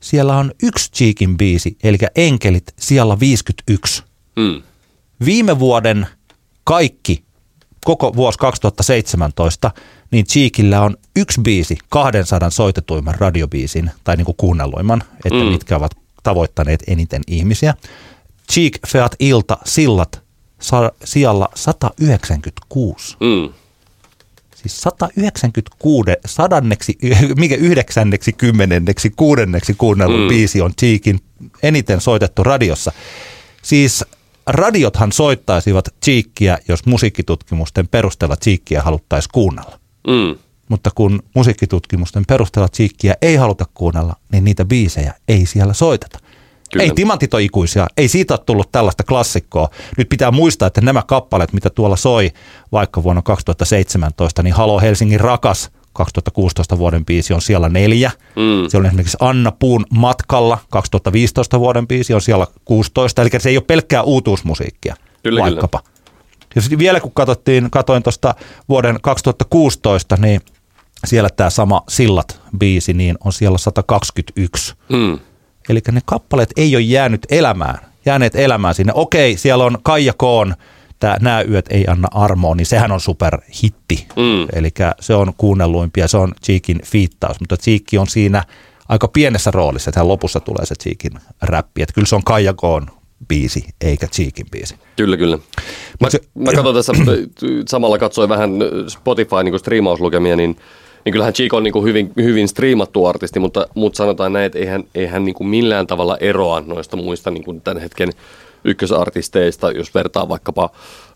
siellä on yksi Cheekin biisi, eli Enkelit siellä 51. Mm. Viime vuoden kaikki, koko vuosi 2017, niin Cheekillä on yksi biisi 200 soitetuimman radiobiisin, tai niin kuin kuunnelluimman, että mm. mitkä ovat tavoittaneet eniten ihmisiä. Cheek, Feat, Ilta, Sillat, sa- sijalla 196. Mm siis 196, sadanneksi, mikä yhdeksänneksi, kymmenenneksi, kuudenneksi kuunnellun mm. biisi on Cheekin eniten soitettu radiossa. Siis radiothan soittaisivat Cheekkiä, jos musiikkitutkimusten perusteella Cheekkiä haluttaisiin kuunnella. Mm. Mutta kun musiikkitutkimusten perusteella Cheekkiä ei haluta kuunnella, niin niitä biisejä ei siellä soiteta. Kyllä. Ei timantit ole ikuisia, ei siitä ole tullut tällaista klassikkoa. Nyt pitää muistaa, että nämä kappaleet, mitä tuolla soi vaikka vuonna 2017, niin Halo Helsingin rakas 2016 vuoden biisi on siellä neljä. Mm. Se on esimerkiksi Anna Puun matkalla 2015 vuoden biisi on siellä 16. Eli se ei ole pelkkää uutuusmusiikkia kyllä, vaikkapa. Kyllä. Ja sitten vielä kun katsottiin, katoin tuosta vuoden 2016, niin siellä tämä sama Sillat-biisi niin on siellä 121. Mm. Eli ne kappaleet ei ole jäänyt elämään, jääneet elämään sinne. Okei, siellä on Kaija Koon tämä Nämä yöt ei anna armoa, niin sehän on superhitti. Mm. Eli se on kuunnelluimpia, se on Cheekin fiittaus, mutta Cheekki on siinä aika pienessä roolissa, että lopussa tulee se Cheekin räppi. Että kyllä se on Kaija Koon biisi, eikä Cheekin biisi. Kyllä, kyllä. Mä, se, mä katson tässä, samalla katsoin vähän Spotify niin striimauslukemia, niin niin kyllähän Cheek on niin kuin hyvin, hyvin striimattu artisti, mutta, mutta sanotaan näin, että eihän, eihän niin kuin millään tavalla eroa noista muista niin kuin tämän hetken ykkösartisteista, jos vertaa vaikkapa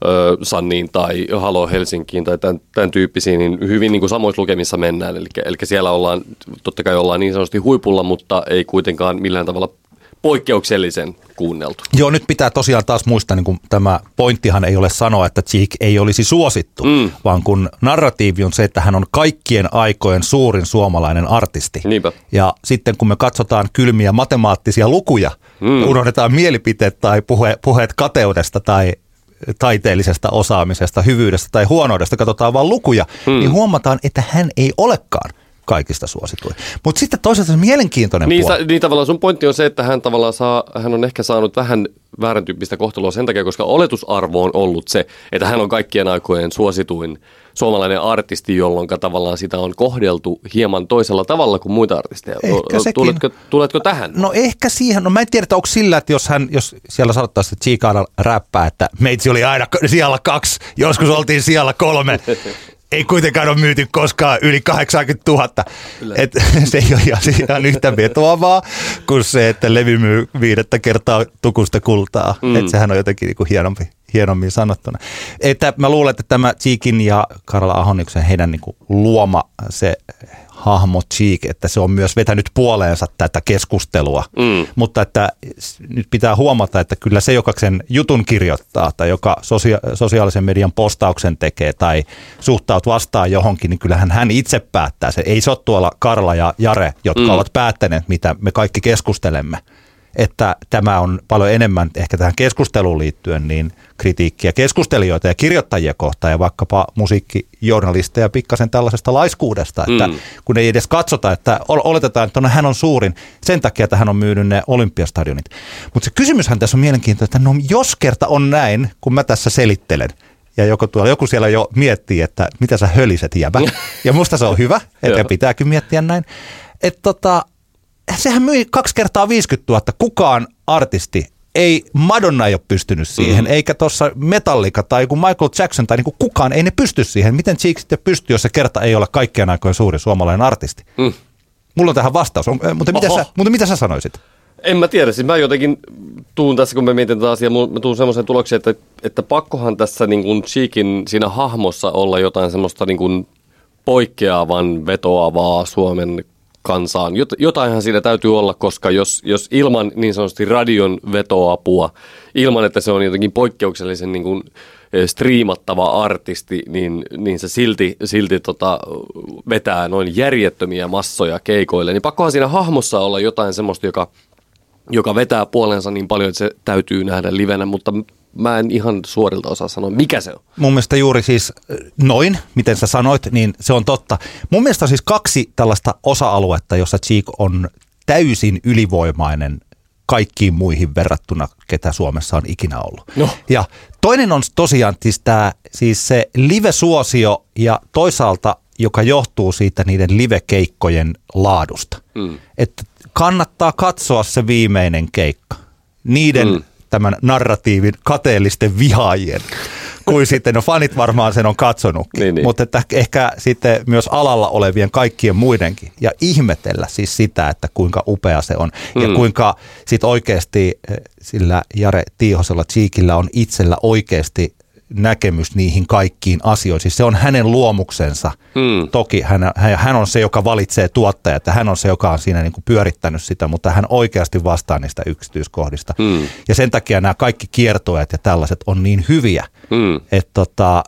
ö, Sanniin tai Halo Helsinkiin tai tämän, tämän tyyppisiin, niin hyvin niin kuin samoissa lukemissa mennään. Eli, eli siellä ollaan, totta kai ollaan niin sanotusti huipulla, mutta ei kuitenkaan millään tavalla poikkeuksellisen kuunneltu. Joo, nyt pitää tosiaan taas muistaa, niin kun tämä pointtihan ei ole sanoa, että Cheek ei olisi suosittu, mm. vaan kun narratiivi on se, että hän on kaikkien aikojen suurin suomalainen artisti. Niinpä. Ja sitten kun me katsotaan kylmiä matemaattisia lukuja, mm. unohdetaan mielipiteet tai puhe, puheet kateudesta tai taiteellisesta osaamisesta, hyvyydestä tai huonoudesta, katsotaan vain lukuja, mm. niin huomataan, että hän ei olekaan kaikista suosituin. Mutta sitten toisaalta se mielenkiintoinen niin, puoli. Sa, niin tavallaan sun pointti on se, että hän tavallaan saa, hän on ehkä saanut vähän väärän tyyppistä kohtelua sen takia, koska oletusarvo on ollut se, että hän on kaikkien aikojen suosituin suomalainen artisti, jolloin tavallaan sitä on kohdeltu hieman toisella tavalla kuin muita artisteja. Ehkä tuletko, tuletko tähän? No ehkä siihen. No mä en tiedä, että onko sillä, että jos, hän, jos siellä sanottaisiin, että Chicago räppää, että meitsi oli aina siellä kaksi, joskus oltiin siellä kolme, ei kuitenkaan ole myyty koskaan yli 80 000. Et, se ei ole ihan, ihan yhtä vetoavaa kuin se, että levy myy viidettä kertaa tukusta kultaa. Mm. Et sehän on jotenkin niinku hienompi, hienommin sanottuna. Että mä luulen, että tämä Cheekin ja Karla Ahoniksen heidän niinku luoma se hahmo Cheek, että se on myös vetänyt puoleensa tätä keskustelua. Mm. Mutta että nyt pitää huomata, että kyllä se, joka sen jutun kirjoittaa tai joka sosia- sosiaalisen median postauksen tekee tai suhtaut vastaan johonkin, niin kyllähän hän itse päättää se. Ei se ole tuolla Karla ja Jare, jotka mm. ovat päättäneet, mitä me kaikki keskustelemme että tämä on paljon enemmän ehkä tähän keskusteluun liittyen niin kritiikkiä keskustelijoita ja kirjoittajia kohtaan ja vaikkapa musiikkijournalisteja pikkasen tällaisesta laiskuudesta, että mm. kun ei edes katsota, että oletetaan, että hän on suurin sen takia, että hän on myynyt ne olympiastadionit. Mutta se kysymyshän tässä on mielenkiintoinen, että no jos kerta on näin, kun mä tässä selittelen, ja joku, tuolla, joku siellä jo miettii, että mitä sä höliset jäbä. Ja musta se on hyvä, että pitääkin miettiä näin. Että tota, sehän myi kaksi kertaa 50 000. Kukaan artisti ei, Madonna ei ole pystynyt siihen, mm. eikä tuossa Metallica tai joku Michael Jackson tai niinku kukaan, ei ne pysty siihen. Miten Cheek sitten pystyy, jos se kerta ei ole kaikkien aikojen suuri suomalainen artisti? Mm. Mulla on tähän vastaus, on, äh, mutta, mitä sä, mutta mitä sä sanoisit? En mä tiedä, siis mä jotenkin tuun tässä, kun me mietin tätä asiaa, mä tuun semmoiseen tulokseen, että, että pakkohan tässä niin kuin Cheekin siinä hahmossa olla jotain semmoista niin kuin poikkeavan vetoavaa Suomen kansaan. Jot, jotainhan siinä täytyy olla, koska jos, jos ilman niin sanotusti radion vetoapua, ilman että se on jotenkin poikkeuksellisen niin kuin, eh, striimattava artisti, niin, niin se silti, silti tota, vetää noin järjettömiä massoja keikoille. Niin pakkohan siinä hahmossa olla jotain semmoista, joka, joka vetää puolensa niin paljon, että se täytyy nähdä livenä, mutta mä en ihan suorilta osaa sanoa, mikä se on. Mun mielestä juuri siis noin, miten sä sanoit, niin se on totta. Mun mielestä on siis kaksi tällaista osa-aluetta, jossa Cheek on täysin ylivoimainen kaikkiin muihin verrattuna, ketä Suomessa on ikinä ollut. No. Ja toinen on tosiaan siis, tää, siis se live-suosio ja toisaalta, joka johtuu siitä niiden live-keikkojen laadusta. Mm. Että kannattaa katsoa se viimeinen keikka. Niiden mm tämän narratiivin kateellisten vihaajien kuin sitten, no fanit varmaan sen on katsonutkin, niin, niin. mutta että ehkä sitten myös alalla olevien kaikkien muidenkin ja ihmetellä siis sitä, että kuinka upea se on mm. ja kuinka sitten oikeasti eh, sillä Jare Tiihosella Cheekillä on itsellä oikeasti näkemys niihin kaikkiin asioihin. Siis se on hänen luomuksensa. Mm. Toki hän, hän on se, joka valitsee tuottajat ja hän on se, joka on siinä niin kuin pyörittänyt sitä, mutta hän oikeasti vastaa niistä yksityiskohdista. Mm. Ja sen takia nämä kaikki kiertoajat ja tällaiset on niin hyviä, mm. että tota,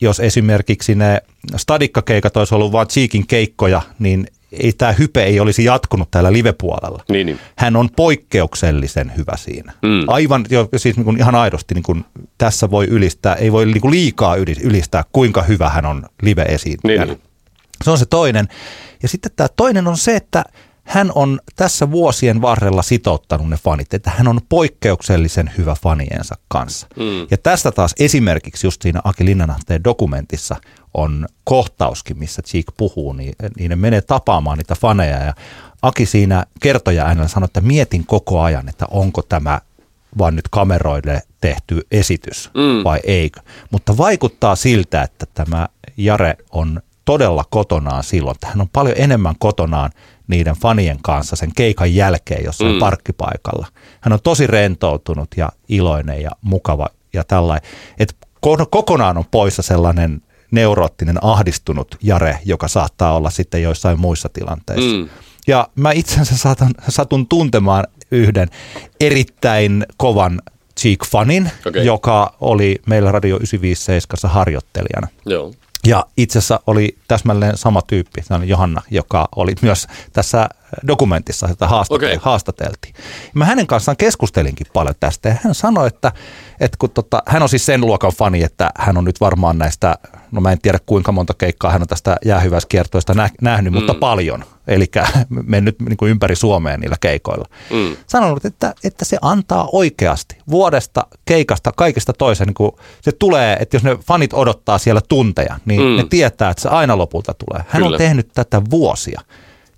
jos esimerkiksi ne stadikkakeikat olisi ollut vain Cheekin keikkoja, niin ei tämä hype ei olisi jatkunut täällä live-puolella. Niin, niin. Hän on poikkeuksellisen hyvä siinä. Mm. Aivan, jo, siis niin kuin ihan aidosti niin kuin tässä voi ylistää, ei voi niin kuin liikaa ylistää, kuinka hyvä hän on live-esiintyjänä. Niin, niin. Se on se toinen. Ja sitten tämä toinen on se, että hän on tässä vuosien varrella sitouttanut ne fanit, että hän on poikkeuksellisen hyvä faniensa kanssa. Mm. Ja tästä taas esimerkiksi just siinä Aki Linnanahteen dokumentissa on kohtauskin, missä Cheek puhuu, niin, niin ne menee tapaamaan niitä faneja ja Aki siinä kertoja äänellä sanoi, että mietin koko ajan, että onko tämä vaan nyt kameroille tehty esitys mm. vai eikö. Mutta vaikuttaa siltä, että tämä Jare on todella kotonaan silloin, hän on paljon enemmän kotonaan niiden fanien kanssa sen keikan jälkeen jossain mm. parkkipaikalla. Hän on tosi rentoutunut ja iloinen ja mukava ja tällainen. Että kokonaan on poissa sellainen neuroottinen ahdistunut Jare, joka saattaa olla sitten joissain muissa tilanteissa. Mm. Ja mä itsensä saatan, satun tuntemaan yhden erittäin kovan Cheek-fanin, okay. joka oli meillä Radio 957 harjoittelijana. Joo. Ja itse asiassa oli täsmälleen sama tyyppi, Johanna, joka oli myös tässä dokumentissa, jota haastateltiin. Okay. haastateltiin. Mä hänen kanssaan keskustelinkin paljon tästä ja hän sanoi, että, että kun tota, hän on siis sen luokan fani, että hän on nyt varmaan näistä, no mä en tiedä kuinka monta keikkaa hän on tästä jäähyväiskiertoista nä- nähnyt, mm. mutta paljon. Eli mennyt niin kuin ympäri Suomea niillä keikoilla. Mm. Sanonut, että, että se antaa oikeasti vuodesta keikasta kaikista toisen, niin kuin se tulee, että jos ne fanit odottaa siellä tunteja, niin mm. ne tietää, että se aina lopulta tulee. Hän Kyllä. on tehnyt tätä vuosia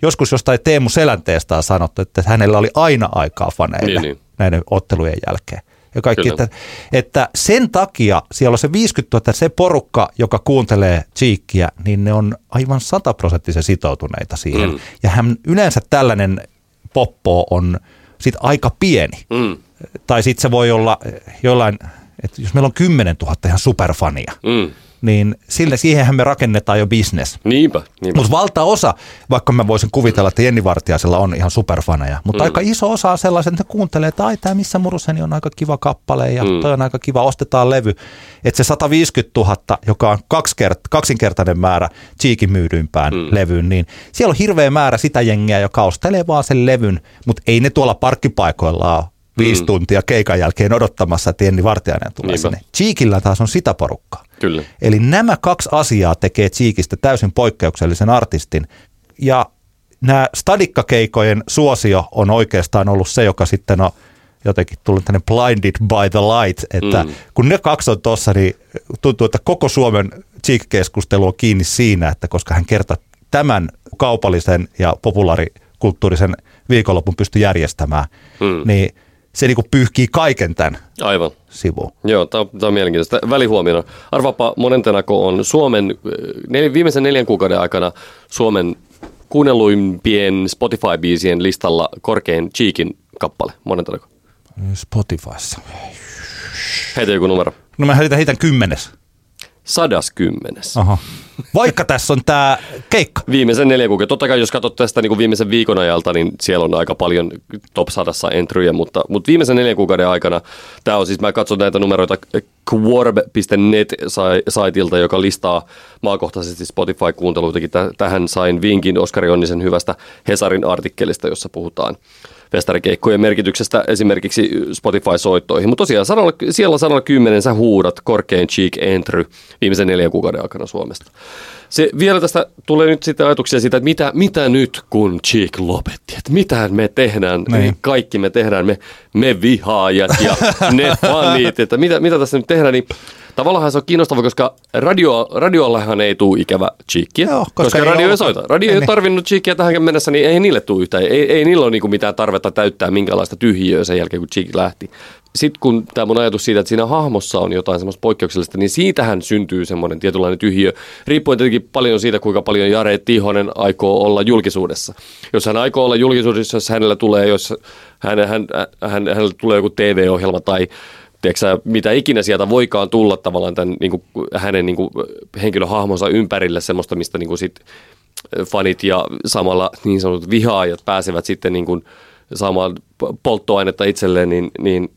joskus jostain Teemu Selänteestä on sanottu, että hänellä oli aina aikaa faneille niin, niin. näiden ottelujen jälkeen. Ja kaikki, että, että, sen takia siellä on se 50 000, se porukka, joka kuuntelee Cheekkiä, niin ne on aivan sataprosenttisen sitoutuneita siihen. Mm. Ja hän yleensä tällainen poppo on sit aika pieni. Mm. Tai sitten se voi olla jollain, että jos meillä on 10 000 ihan superfania, mm niin sille, siihenhän me rakennetaan jo business. Niinpä. niinpä. Mutta valtaosa, vaikka mä voisin kuvitella, että Jenni Vartiaisella on ihan superfaneja, mutta mm. aika iso osa on sellaisen, että ne kuuntelee, että ai tämä Missä Muruseni on aika kiva kappale ja mm. toi on aika kiva, ostetaan levy. Että se 150 000, joka on kaksikert, kaksinkertainen määrä Cheekin myydyimpään mm. levyyn, niin siellä on hirveä määrä sitä jengiä, joka ostelee vaan sen levyn, mutta ei ne tuolla parkkipaikoilla ole viisi mm. tuntia keikan jälkeen odottamassa, että Jenni Vartiainen tulee Niinpä. sinne. Cheekillä taas on sitä porukkaa. Kyllä. Eli nämä kaksi asiaa tekee Cheekistä täysin poikkeuksellisen artistin. Ja nämä stadikkakeikojen suosio on oikeastaan ollut se, joka sitten on jotenkin tullut tänne blinded by the light, että mm. kun ne kaksi on tuossa, niin tuntuu, että koko Suomen Cheek-keskustelu on kiinni siinä, että koska hän kertoo tämän kaupallisen ja populaarikulttuurisen viikonlopun pysty järjestämään, mm. niin – se niin pyyhkii kaiken tämän Aivan. sivuun. Joo, tämä on, on mielenkiintoista. Välihuomiona. Arvapa monentenako on Suomen, nel, viimeisen neljän kuukauden aikana Suomen kuunnelluimpien Spotify-biisien listalla korkein Cheekin kappale. Monentenako? Spotifyssa. Heitä joku numero. No mä heitän, heitän kymmenes. Sadaskymmenes. Aha. Vaikka tässä on tämä keikka. Viimeisen neljä kuukautta. Totta kai jos katsot tästä niin kuin viimeisen viikon ajalta, niin siellä on aika paljon top sadassa entryjä, mutta, mutta viimeisen neljän kuukauden aikana, tämä on siis, mä katson näitä numeroita Quorb.net-saitilta, joka listaa maakohtaisesti Spotify-kuunteluitakin. Tähän sain vinkin Oskari Onnisen hyvästä Hesarin artikkelista, jossa puhutaan festarikeikkojen merkityksestä esimerkiksi Spotify-soittoihin. Mutta tosiaan sanalla, siellä sanalla kymmenen sä huudat korkein cheek entry viimeisen neljän kuukauden aikana Suomesta. Se, vielä tästä tulee nyt sitten ajatuksia siitä, että mitä, mitä nyt kun Cheek lopetti, että mitä me tehdään, niin. kaikki me tehdään, me, me vihaajat ja ne fanit, että mitä, mitä tässä nyt tehdään, niin tavallaan se on kiinnostavaa, koska radio, radiollahan ei tule ikävä cheekkiä, Joo, koska, koska ei radio ei soita. Radio ei ole tarvinnut cheekkiä tähän mennessä, niin ei niille tule yhtään. Ei, ei niillä ole niinku mitään tarvetta täyttää minkälaista tyhjiöä sen jälkeen, kun cheek lähti. Sitten kun tämä mun ajatus siitä, että siinä hahmossa on jotain semmoista poikkeuksellista, niin siitähän syntyy semmoinen tietynlainen tyhjiö. Riippuen tietenkin paljon siitä, kuinka paljon Jare Tihonen aikoo olla julkisuudessa. Jos hän aikoo olla julkisuudessa, jos hänellä tulee, jos hän, hän, hän, hänellä tulee joku TV-ohjelma tai tiedätkö, mitä ikinä sieltä voikaan tulla tavallaan tämän niin kuin, hänen niin kuin, henkilöhahmonsa ympärille semmoista, mistä niin kuin sit fanit ja samalla niin sanotut vihaajat pääsevät sitten niin kuin, saamaan polttoainetta itselleen, niin, niin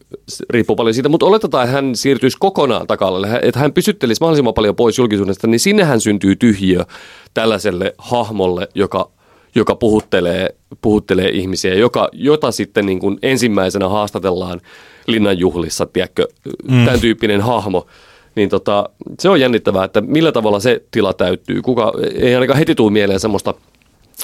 riippuu paljon siitä. Mutta oletetaan, että hän siirtyisi kokonaan takalle, että hän pysyttelisi mahdollisimman paljon pois julkisuudesta, niin sinnehän syntyy tyhjiö tällaiselle hahmolle, joka, joka puhuttelee, puhuttelee ihmisiä, joka, jota sitten niin kuin ensimmäisenä haastatellaan linnanjuhlissa, tiedätkö, mm. tämän tyyppinen hahmo niin tota, se on jännittävää, että millä tavalla se tila täyttyy. Kuka, ei ainakaan heti tule mieleen semmoista,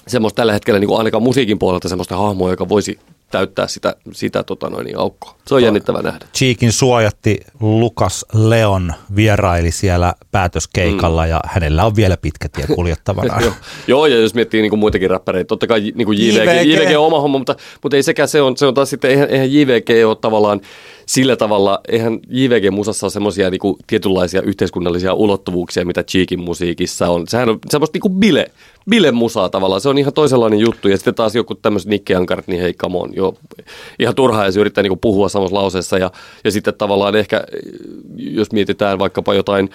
semmoista tällä hetkellä niin kuin ainakaan musiikin puolelta semmoista hahmoa, joka voisi täyttää sitä, sitä tota noin, niin aukkoa. Se on jännittävää nähdä. Cheekin suojatti Lukas Leon vieraili siellä päätöskeikalla mm. ja hänellä on vielä pitkä tie kuljettavana. Joo. Joo, ja jos miettii niin kuin muitakin räppäreitä, totta kai niin kuin JVG, JVG. JVG on oma homma, mutta, mutta ei sekään, se on, se on taas sitten, eihän, eihän JVG ole tavallaan sillä tavalla, eihän JVG-musassa ole semmoisia niinku tietynlaisia yhteiskunnallisia ulottuvuuksia, mitä Cheekin musiikissa on. Sehän on semmoista niinku bile, bile-musaa tavallaan. Se on ihan toisenlainen juttu. Ja sitten taas joku tämmöiset Nikke Ankaret, niin hei, come on, jo, ihan turhaa, se yrittää niinku puhua samassa lauseessa. Ja, ja sitten tavallaan ehkä, jos mietitään vaikkapa jotain,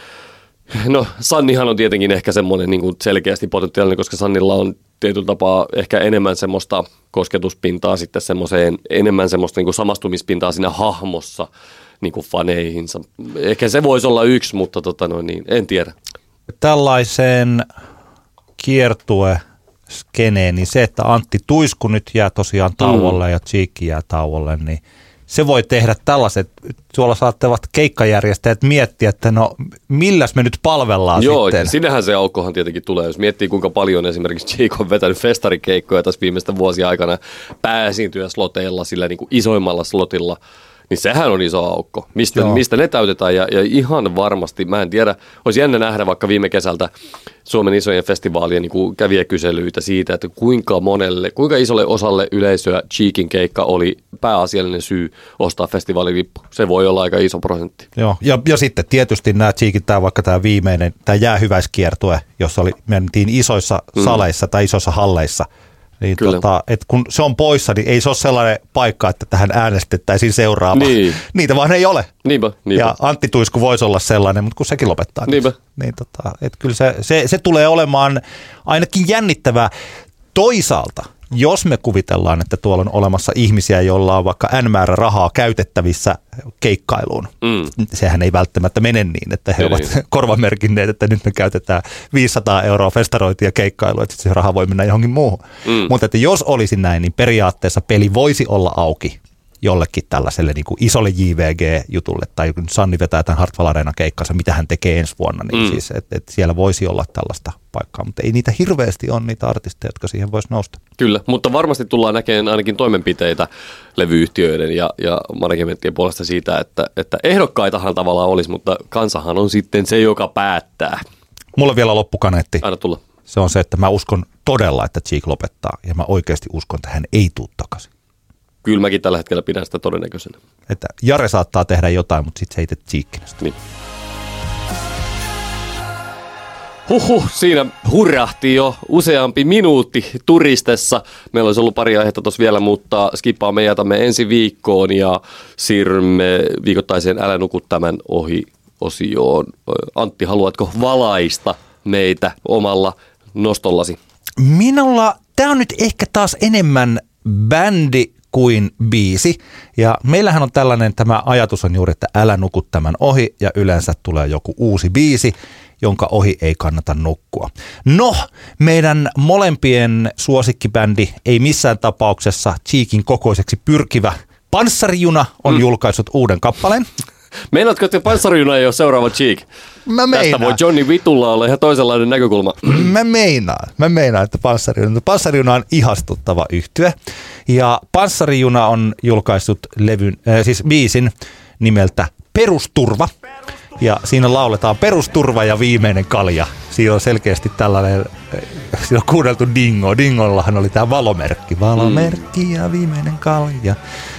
No Sannihan on tietenkin ehkä semmoinen niin kuin selkeästi potentiaalinen, koska Sannilla on tietyllä tapaa ehkä enemmän semmoista kosketuspintaa sitten semmoiseen, enemmän semmoista niin kuin samastumispintaa siinä hahmossa niin kuin faneihinsa. Ehkä se voisi olla yksi, mutta tota noin, niin, en tiedä. Tällaiseen kiertue skeneen, niin se, että Antti Tuisku nyt jää tosiaan tauolle mm. ja Cheekki jää tauolle, niin – se voi tehdä tällaiset, tuolla saattavat keikkajärjestäjät miettiä, että no milläs me nyt palvellaan Joo, sitten. sinnehän se aukkohan tietenkin tulee. Jos miettii kuinka paljon esimerkiksi Jake on vetänyt festarikeikkoja tässä viimeisten vuosien aikana pääesiintyjä sloteilla, sillä niin kuin isoimmalla slotilla – niin sehän on iso aukko. Mistä, mistä ne täytetään ja, ja ihan varmasti, mä en tiedä, olisi jännä nähdä vaikka viime kesältä Suomen isojen festivaalien niin kuin kävijäkyselyitä siitä, että kuinka monelle, kuinka isolle osalle yleisöä Cheekin keikka oli pääasiallinen syy ostaa festivaalilippu. Se voi olla aika iso prosentti. Joo, ja, ja sitten tietysti nämä Cheekit, tämä vaikka tämä viimeinen, tämä jäähyväiskiertue, jossa oli, mentiin isoissa mm. saleissa tai isoissa halleissa – niin tota, et kun se on poissa, niin ei se ole sellainen paikka, että tähän äänestettäisiin seuraava. Niin. Niitä vaan ei ole. Niinpä, niinpä. Ja Antti Tuisku voisi olla sellainen, mutta kun sekin lopettaa. Niinpä. Niin, niin tota, et kyllä se, se, se tulee olemaan ainakin jännittävää. Toisaalta jos me kuvitellaan, että tuolla on olemassa ihmisiä, joilla on vaikka n määrä rahaa käytettävissä keikkailuun, mm. sehän ei välttämättä mene niin, että he ei, ovat niin. korvamerkinneet, että nyt me käytetään 500 euroa festarointia keikkailuun, että se raha voi mennä johonkin muuhun. Mm. Mutta että jos olisi näin, niin periaatteessa peli voisi olla auki jollekin tällaiselle niin kuin isolle JVG-jutulle, tai kun Sanni vetää tämän Hartwall Arena keikkansa, mitä hän tekee ensi vuonna, niin mm. siis, että et siellä voisi olla tällaista paikkaa, mutta ei niitä hirveästi ole niitä artisteja, jotka siihen voisi nousta. Kyllä, mutta varmasti tullaan näkemään ainakin toimenpiteitä levyyhtiöiden ja, ja managementtien puolesta siitä, että, että ehdokkaitahan tavallaan olisi, mutta kansahan on sitten se, joka päättää. Mulla vielä loppukaneetti. Aina tulla. Se on se, että mä uskon todella, että Cheek lopettaa, ja mä oikeasti uskon, että hän ei tule takaisin kyllä mäkin tällä hetkellä pidän sitä todennäköisenä. Että Jare saattaa tehdä jotain, mutta sitten se ei tee tsiikkinästä. Niin. Huhhuh, siinä hurrahti jo useampi minuutti turistessa. Meillä olisi ollut pari aihetta tuossa vielä, mutta skippaamme ja jätämme ensi viikkoon ja siirrymme viikoittaiseen Älä nuku tämän ohi osioon. Antti, haluatko valaista meitä omalla nostollasi? Minulla, tämä on nyt ehkä taas enemmän bändi kuin biisi. Ja meillähän on tällainen, tämä ajatus on juuri, että älä nuku tämän ohi ja yleensä tulee joku uusi biisi, jonka ohi ei kannata nukkua. No, meidän molempien suosikkibändi ei missään tapauksessa Cheekin kokoiseksi pyrkivä Panssarijuna on mm. julkaissut uuden kappaleen. Meinaatko, että Panssarijuna ei ole seuraava Cheek? Mä meinaan. Tästä voi Johnny Vitulla olla ihan toisenlainen näkökulma. Mä meinaan. Mä meinaan, että Panssarijuna, Panssarijuna on ihastuttava yhtye. Ja Panssarijuna on julkaissut levyn, äh, siis biisin nimeltä Perusturva. Ja siinä lauletaan perusturva ja viimeinen kalja. Siinä on selkeästi tällainen, äh, siinä on kuunneltu Dingo. Dingollahan oli tämä valomerkki. Valomerkki ja viimeinen kalja.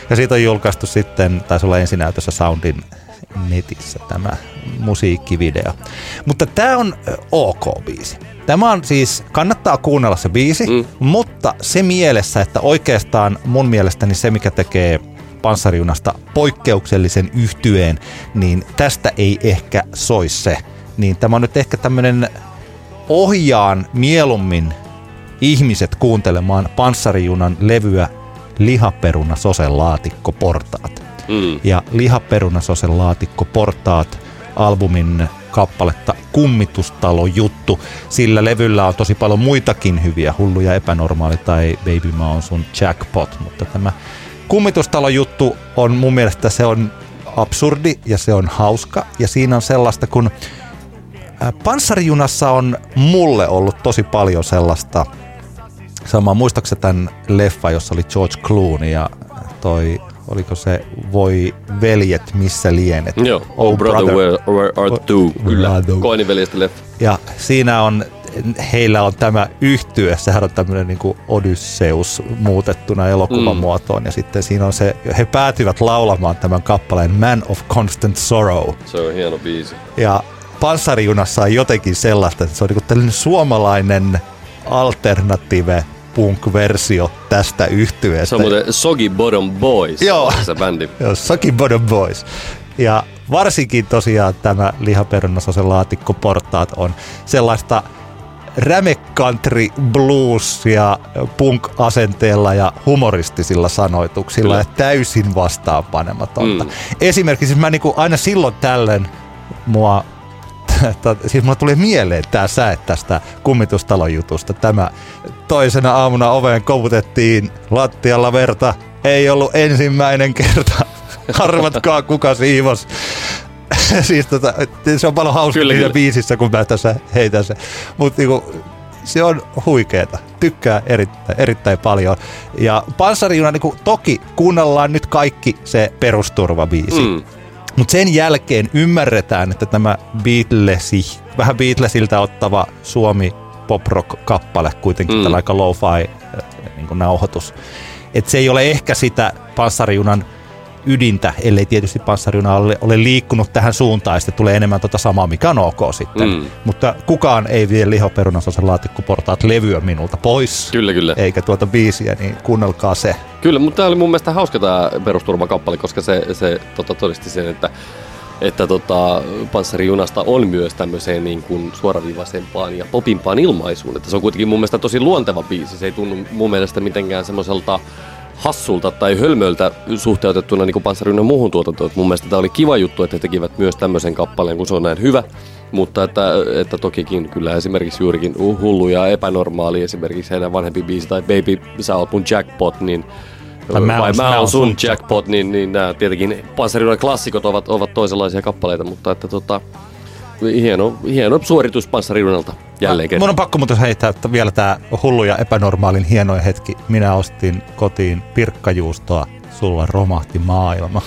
Ja siitä on julkaistu sitten, taisi olla ensinäytössä Soundin netissä tämä musiikkivideo. Mutta tämä on ok biisi. Tämä on siis, kannattaa kuunnella se biisi, mm. mutta se mielessä, että oikeastaan mun mielestäni se, mikä tekee panssariunasta poikkeuksellisen yhtyeen, niin tästä ei ehkä soi se. Niin tämä on nyt ehkä tämmöinen ohjaan mieluummin ihmiset kuuntelemaan panssarijunan levyä Lihaperuna laatikko portaat. Mm. Ja Lihaperuna laatikko portaat albumin kappaletta Kummitustalo juttu. Sillä levyllä on tosi paljon muitakin hyviä, Hulluja epänormaali tai Baby mä on sun jackpot, mutta tämä Kummitustalo juttu on mun mielestä se on absurdi ja se on hauska ja siinä on sellaista, kun Panssarijunassa on mulle ollut tosi paljon sellaista Sama, muistaakseni tämän leffa, jossa oli George Clooney ja toi, oliko se Voi veljet, missä lienet? Joo, Oh, oh Brother, brother Where, where Art Thou, kyllä, Koiniveljestä leffa. Ja siinä on, heillä on tämä yhtye, sehän on tämmöinen niin Odysseus muutettuna elokuvan mm. muotoon, ja sitten siinä on se, he päätyvät laulamaan tämän kappaleen Man of Constant Sorrow. Se on hieno biisi. Ja Panssarijunassa on jotenkin sellaista, että se on niin tällainen suomalainen alternative punk-versio tästä yhtyeestä. Se on muuten Soggy Bottom Boys, Joo. se bändi. Joo, Soggy Bottom Boys. Ja varsinkin tosiaan tämä lihaperunasosen laatikkoportaat on sellaista räme country blues ja punk-asenteella ja humoristisilla sanoituksilla Kyllä. ja täysin vastaanpanematonta. Mm. Esimerkiksi mä niinku aina silloin tällöin mua että siis mulle tuli mieleen tämä säe tästä kummitustalon jutusta. Tämä toisena aamuna oveen kovutettiin lattialla verta. Ei ollut ensimmäinen kerta. Arvatkaa kuka siivos. siis tota, se on paljon hauska kyllä, biisissä, kun mä tässä heitän se. Mutta niinku, se on huikeeta. Tykkää erittäin, erittäin paljon. Ja Panssariuna, niin toki kuunnellaan nyt kaikki se perusturvabiisi. Mm. Mutta sen jälkeen ymmärretään, että tämä Beatlesi, vähän Beatlesiltä ottava Suomi pop rock kappale kuitenkin, mm. tällä aika lo-fi äh, niin nauhoitus, että se ei ole ehkä sitä panssarijunan ydintä, ellei tietysti panssarjuna ole, ole liikkunut tähän suuntaan, ja sitten tulee enemmän tota samaa, mikä on ok sitten. Mm. Mutta kukaan ei vie lihoperunasosen laatikkoportaat levyä minulta pois. Kyllä, kyllä. Eikä tuota biisiä, niin kuunnelkaa se. Kyllä, mutta tämä oli mun mielestä hauska tämä perusturvakappale, koska se, se tota, todisti sen, että että tota, panssarijunasta on myös tämmöiseen niin kuin suoraviivaisempaan ja popimpaan ilmaisuun. Että se on kuitenkin mun mielestä tosi luonteva biisi. Se ei tunnu mun mielestä mitenkään semmoiselta hassulta tai hölmöltä suhteutettuna niin Panssarinen muuhun tuotantoon. Mun mielestä tämä oli kiva juttu, että he tekivät myös tämmöisen kappaleen, kun se on näin hyvä. Mutta että, että tokikin kyllä esimerkiksi juurikin hullu ja epänormaali esimerkiksi heidän vanhempi biisi tai Baby, sä oot mun jackpot, niin tai mä, vai mä oon sun jackpot, niin, niin nämä tietenkin Panssarinen klassikot ovat, ovat toisenlaisia kappaleita, mutta että tota, hieno, hieno suoritus Panssariunalta jälleen kerran. Mun on pakko muuten heittää että vielä tämä hullu ja epänormaalin hienoin hetki. Minä ostin kotiin pirkkajuustoa, sulla romahti maailma.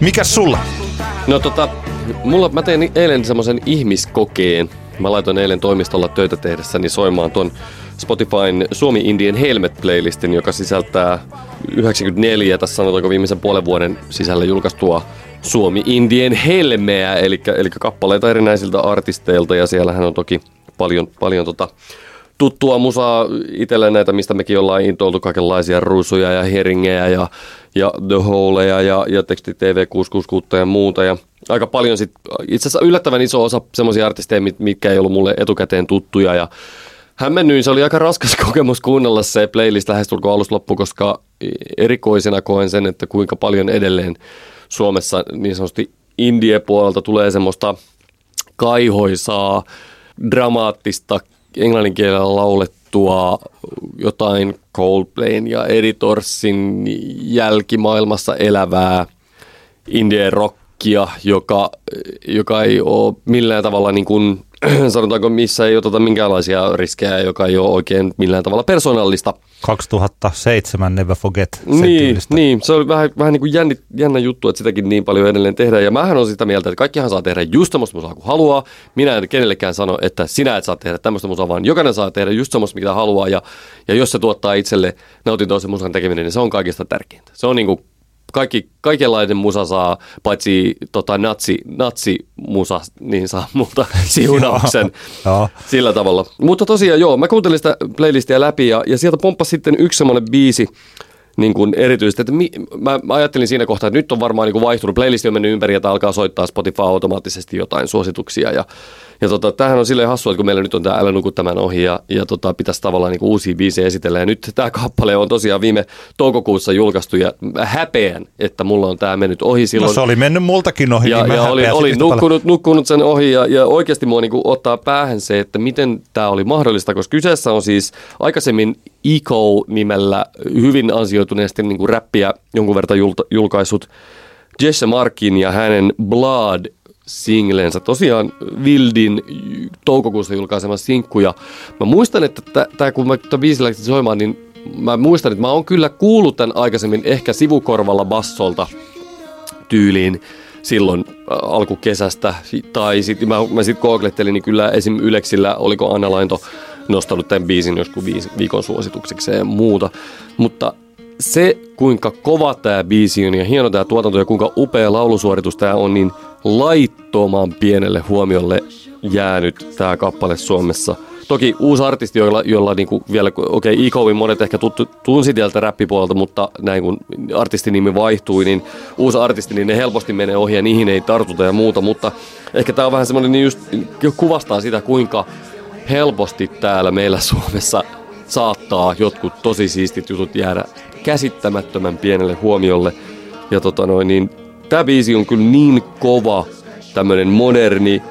Mikä sulla? No tota, mulla, mä tein eilen semmoisen ihmiskokeen. Mä laitoin eilen toimistolla töitä tehdessäni soimaan tuon Spotifyn Suomi Indien Helmet-playlistin, joka sisältää 94, tässä sanotaanko viimeisen puolen vuoden sisällä julkaistua Suomi Indien Helmeä, eli, eli kappaleita erinäisiltä artisteilta, ja siellähän on toki paljon, paljon tota, tuttua musaa itselle näitä, mistä mekin ollaan intoiltu kaikenlaisia ruusuja ja heringejä ja, ja The Holeja ja, ja teksti TV 666 ja muuta. Ja aika paljon sit, itse asiassa yllättävän iso osa semmoisia artisteja, mitkä ei ollut mulle etukäteen tuttuja ja hämmennyin. Se oli aika raskas kokemus kuunnella se playlist lähestulkoon alusta loppu, koska erikoisena koen sen, että kuinka paljon edelleen Suomessa niin sanotusti indie-puolelta tulee semmoista kaihoisaa, dramaattista englannin kielellä laulettua jotain Coldplayn ja Editorsin jälkimaailmassa elävää indie rockia, joka, joka ei ole millään tavalla niin kuin sanotaanko missä ei oteta minkäänlaisia riskejä, joka ei ole oikein millään tavalla persoonallista. 2007 Never Forget. Niin, niin, se oli vähän, vähän niin kuin jänni, jännä juttu, että sitäkin niin paljon edelleen tehdään. Ja mähän on sitä mieltä, että kaikkihan saa tehdä just semmoista musaa kuin haluaa. Minä en kenellekään sano, että sinä et saa tehdä tämmöistä musaa, vaan jokainen saa tehdä just semmoista, mitä haluaa. Ja, ja jos se tuottaa itselle nautintoa sen musan tekeminen, niin se on kaikista tärkeintä. Se on niin kuin kaikki, kaikenlainen musa saa, paitsi tota, natsi, natsi musa, niin saa multa siunauksen sillä tavalla. Mutta tosiaan joo, mä kuuntelin sitä playlistia läpi ja, ja sieltä pomppasi sitten yksi semmoinen biisi, niin kuin erityisesti, että mi, mä, mä, ajattelin siinä kohtaa, että nyt on varmaan niin kuin vaihtunut, playlisti on mennyt ympäri, että alkaa soittaa Spotify automaattisesti jotain suosituksia ja ja tota, tämähän on silleen hassua, että kun meillä nyt on tämä Älä nuku tämän ohi ja, ja tota, pitäisi tavallaan niin uusia biisejä esitellä. Ja nyt tämä kappale on tosiaan viime toukokuussa julkaistu ja häpeän, että mulla on tämä mennyt ohi silloin. No se oli mennyt multakin ohi. Ja, niin ja olin, olin nukkunut, nukkunut sen ohi ja, ja oikeasti mua niin ottaa päähän se, että miten tämä oli mahdollista, koska kyseessä on siis aikaisemmin Eco-nimellä hyvin ansioituneesti niin kuin räppiä jonkun verran julkaisut Jesse Markin ja hänen Blood singlensä. Tosiaan Vildin toukokuussa julkaisema sinkku ja mä muistan, että tämä kun mä tämän biisin läksin soimaan, niin mä muistan, että mä oon kyllä kuullut tämän aikaisemmin ehkä sivukorvalla bassolta tyyliin silloin alkukesästä. Tai sitten mä, mä sitten googlettelin, niin kyllä esim. Yleksillä oliko Anna Lainto nostanut tämän biisin joskus viikon suositukseksi ja muuta. Mutta se, kuinka kova tämä biisi on ja hieno tämä tuotanto ja kuinka upea laulusuoritus tämä on, niin laittoman pienelle huomiolle jäänyt tämä kappale Suomessa. Toki uusi artisti, jolla, jolla niinku vielä, okei, okay, Ikoin monet ehkä tuttu, tunsi sieltä räppipuolelta, mutta näin kun artistinimi vaihtui, niin uusi artisti, niin ne helposti menee ohi ja niihin ei tartuta ja muuta, mutta ehkä tämä on vähän semmoinen, niin just kuvastaa sitä, kuinka helposti täällä meillä Suomessa saattaa jotkut tosi siistit jutut jäädä käsittämättömän pienelle huomiolle. Ja tota noin, niin tämä biisi on kyllä niin kova, tämmöinen moderni,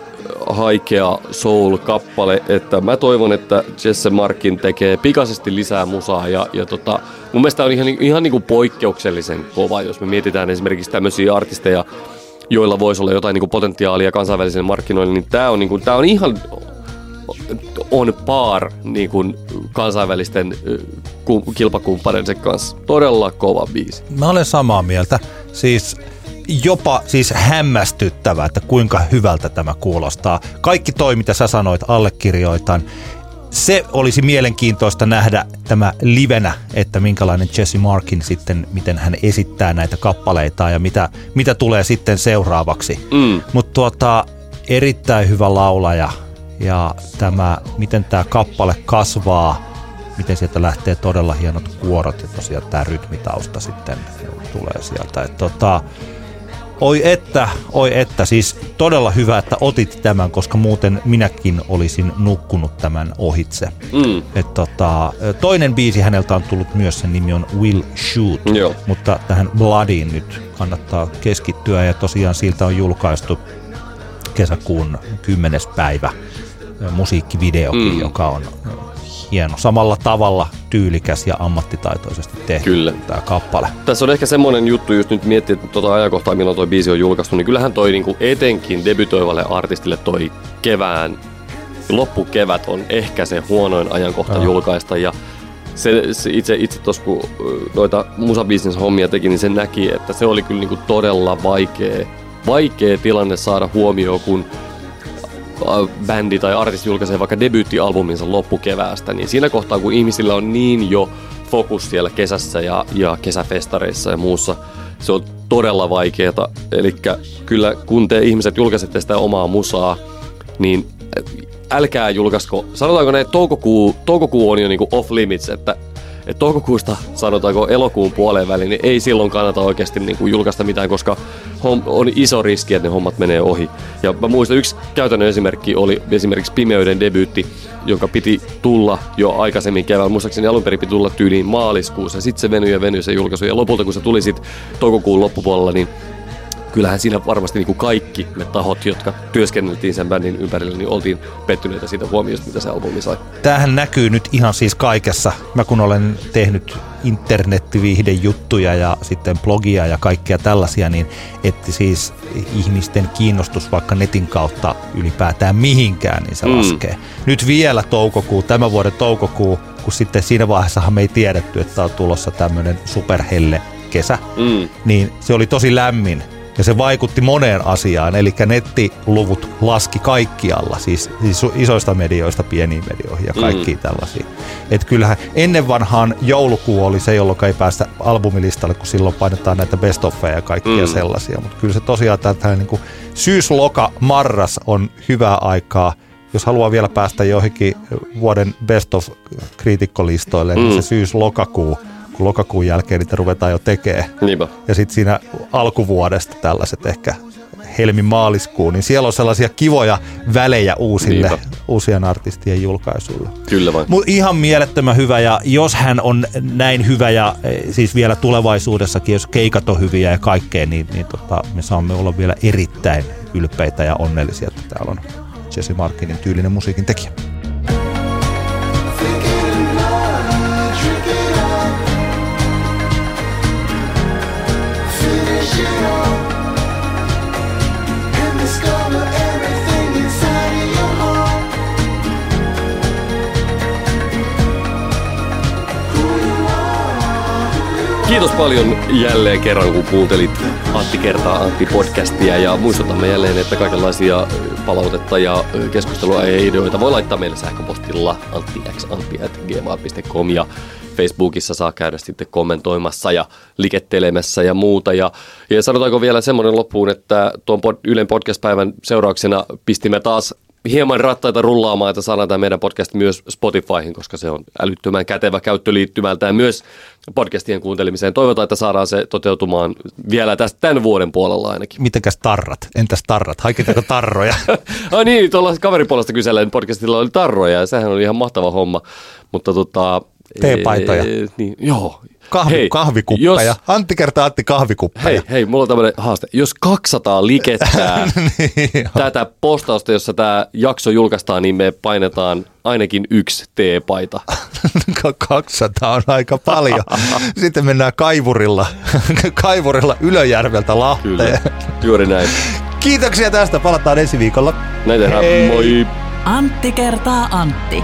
haikea soul-kappale, että mä toivon, että Jesse Markin tekee pikaisesti lisää musaa ja, ja tota, mun mielestä on ihan, ihan niin kuin poikkeuksellisen kova, jos me mietitään esimerkiksi tämmöisiä artisteja, joilla voisi olla jotain niin kuin potentiaalia kansainvälisille markkinoille, niin tämä on, niin kuin, tää on ihan on par niin kuin kansainvälisten kilpakumppaneiden kanssa. Todella kova biisi. Mä olen samaa mieltä. Siis jopa siis hämmästyttävää, että kuinka hyvältä tämä kuulostaa. Kaikki toi, mitä sä sanoit, allekirjoitan. Se olisi mielenkiintoista nähdä tämä livenä, että minkälainen Jesse Markin sitten, miten hän esittää näitä kappaleita ja mitä, mitä tulee sitten seuraavaksi. Mm. Mutta tuota, erittäin hyvä laulaja ja tämä, miten tämä kappale kasvaa, miten sieltä lähtee todella hienot kuorot ja tosiaan tämä rytmitausta sitten tulee sieltä. Et tota, oi että, oi että, siis todella hyvä, että otit tämän, koska muuten minäkin olisin nukkunut tämän ohitse. Mm. Et tota, toinen biisi häneltä on tullut myös, sen nimi on Will Shoot, Joo. mutta tähän Bloodiin nyt kannattaa keskittyä ja tosiaan siltä on julkaistu kesäkuun 10. päivä musiikkivideokin, mm. joka on hieno. Samalla tavalla tyylikäs ja ammattitaitoisesti tehty Kyllä. tämä kappale. Tässä on ehkä semmoinen juttu, just nyt miettii, että tuota ajankohtaa, milloin tuo biisi on julkaistu, niin kyllähän toi niinku etenkin debytoivalle artistille toi kevään, loppukevät on ehkä se huonoin ajankohta no. julkaista ja se, se itse, itse tuossa kun noita musabisnes hommia teki, niin se näki, että se oli kyllä niinku todella vaikea, vaikea tilanne saada huomioon, kun bändi tai artisti julkaisee vaikka debyyttialbuminsa loppukeväästä, niin siinä kohtaa, kun ihmisillä on niin jo fokus siellä kesässä ja, ja kesäfestareissa ja muussa, se on todella vaikeaa. Eli kyllä kun te ihmiset julkaisette sitä omaa musaa, niin älkää julkaisko, sanotaanko näin, toukokuu, toukokuu on jo niinku off limits, että että toukokuusta sanotaanko elokuun puoleen väliin, niin ei silloin kannata oikeasti niin kuin julkaista mitään, koska on iso riski, että ne hommat menee ohi. Ja mä muistan, yksi käytännön esimerkki oli esimerkiksi Pimeyden debyytti, jonka piti tulla jo aikaisemmin keväällä. Muistaakseni alun perin piti tulla tyyliin maaliskuussa. Sitten se venyi ja venyi se julkaisu. Ja lopulta, kun se tuli sitten toukokuun loppupuolella, niin kyllähän siinä varmasti niin kuin kaikki me tahot, jotka työskenneltiin sen bändin ympärillä, niin oltiin pettyneitä siitä huomiosta, mitä se albumi sai. Tämähän näkyy nyt ihan siis kaikessa. Mä kun olen tehnyt internettiviihdejuttuja ja sitten blogia ja kaikkea tällaisia, niin että siis ihmisten kiinnostus vaikka netin kautta ylipäätään mihinkään, niin se mm. laskee. Nyt vielä toukokuu, tämän vuoden toukokuu, kun sitten siinä vaiheessahan me ei tiedetty, että on tulossa tämmöinen superhelle kesä, mm. niin se oli tosi lämmin ja se vaikutti moneen asiaan, eli nettiluvut laski kaikkialla, siis, siis isoista medioista pieniin medioihin ja kaikkiin mm. tällaisiin. Että kyllähän ennen vanhaan joulukuu oli se, jolloin ei päästä albumilistalle, kun silloin painetaan näitä best offeja ja kaikkia mm. sellaisia. Mutta kyllä se tosiaan tämä niin syys, loka, marras on hyvää aikaa. Jos haluaa vielä päästä joihinkin vuoden best of kriitikkolistoille, mm. niin se syys, lokakuu kun lokakuun jälkeen niitä ruvetaan jo tekemään. Niinpä. Ja sitten siinä alkuvuodesta tällaiset ehkä helmi-maaliskuun, niin siellä on sellaisia kivoja välejä uusille, Niinpä. uusien artistien julkaisuille. Kyllä vain. Mut ihan mielettömän hyvä ja jos hän on näin hyvä ja e, siis vielä tulevaisuudessakin, jos keikat on hyviä ja kaikkea, niin, niin tota, me saamme olla vielä erittäin ylpeitä ja onnellisia, että täällä on Jesse Markinin tyylinen musiikin tekijä. Kiitos paljon jälleen kerran, kun kuuntelit Antti kertaa Antti podcastia ja muistutamme jälleen, että kaikenlaisia palautetta ja keskustelua ja ideoita voi laittaa meille sähköpostilla anttixantti.gmail.com ja Facebookissa saa käydä sitten kommentoimassa ja likettelemässä ja muuta. Ja, ja sanotaanko vielä semmoinen loppuun, että tuon pod, Ylen podcast-päivän seurauksena pistimme taas hieman rattaita rullaamaan, että saadaan tämä meidän podcast myös Spotifyhin, koska se on älyttömän kätevä käyttöliittymältä ja myös podcastien kuuntelemiseen. Toivotaan, että saadaan se toteutumaan vielä tästä tämän vuoden puolella ainakin. Mitenkäs tarrat? Entäs tarrat? Haikitaanko tarroja? Ai niin, tuolla kaveripuolesta kysellen podcastilla oli tarroja ja sehän oli ihan mahtava homma. Mutta tota, Teepaitoja. Ee, niin, joo. Kahvi, hei, kahvikuppeja. Jos, Antti kertaa Antti kahvikuppeja. Hei, hei, mulla on tämmöinen haaste. Jos 200 likettää niin, tätä postausta, jossa tämä jakso julkaistaan, niin me painetaan ainakin yksi teepaita. 200 on aika paljon. Sitten mennään kaivurilla, kaivurilla Ylöjärveltä Lahteen. Kyllä, juuri näin. Kiitoksia tästä. Palataan ensi viikolla. Näin tehdään. Moi. Antti kertaa Antti.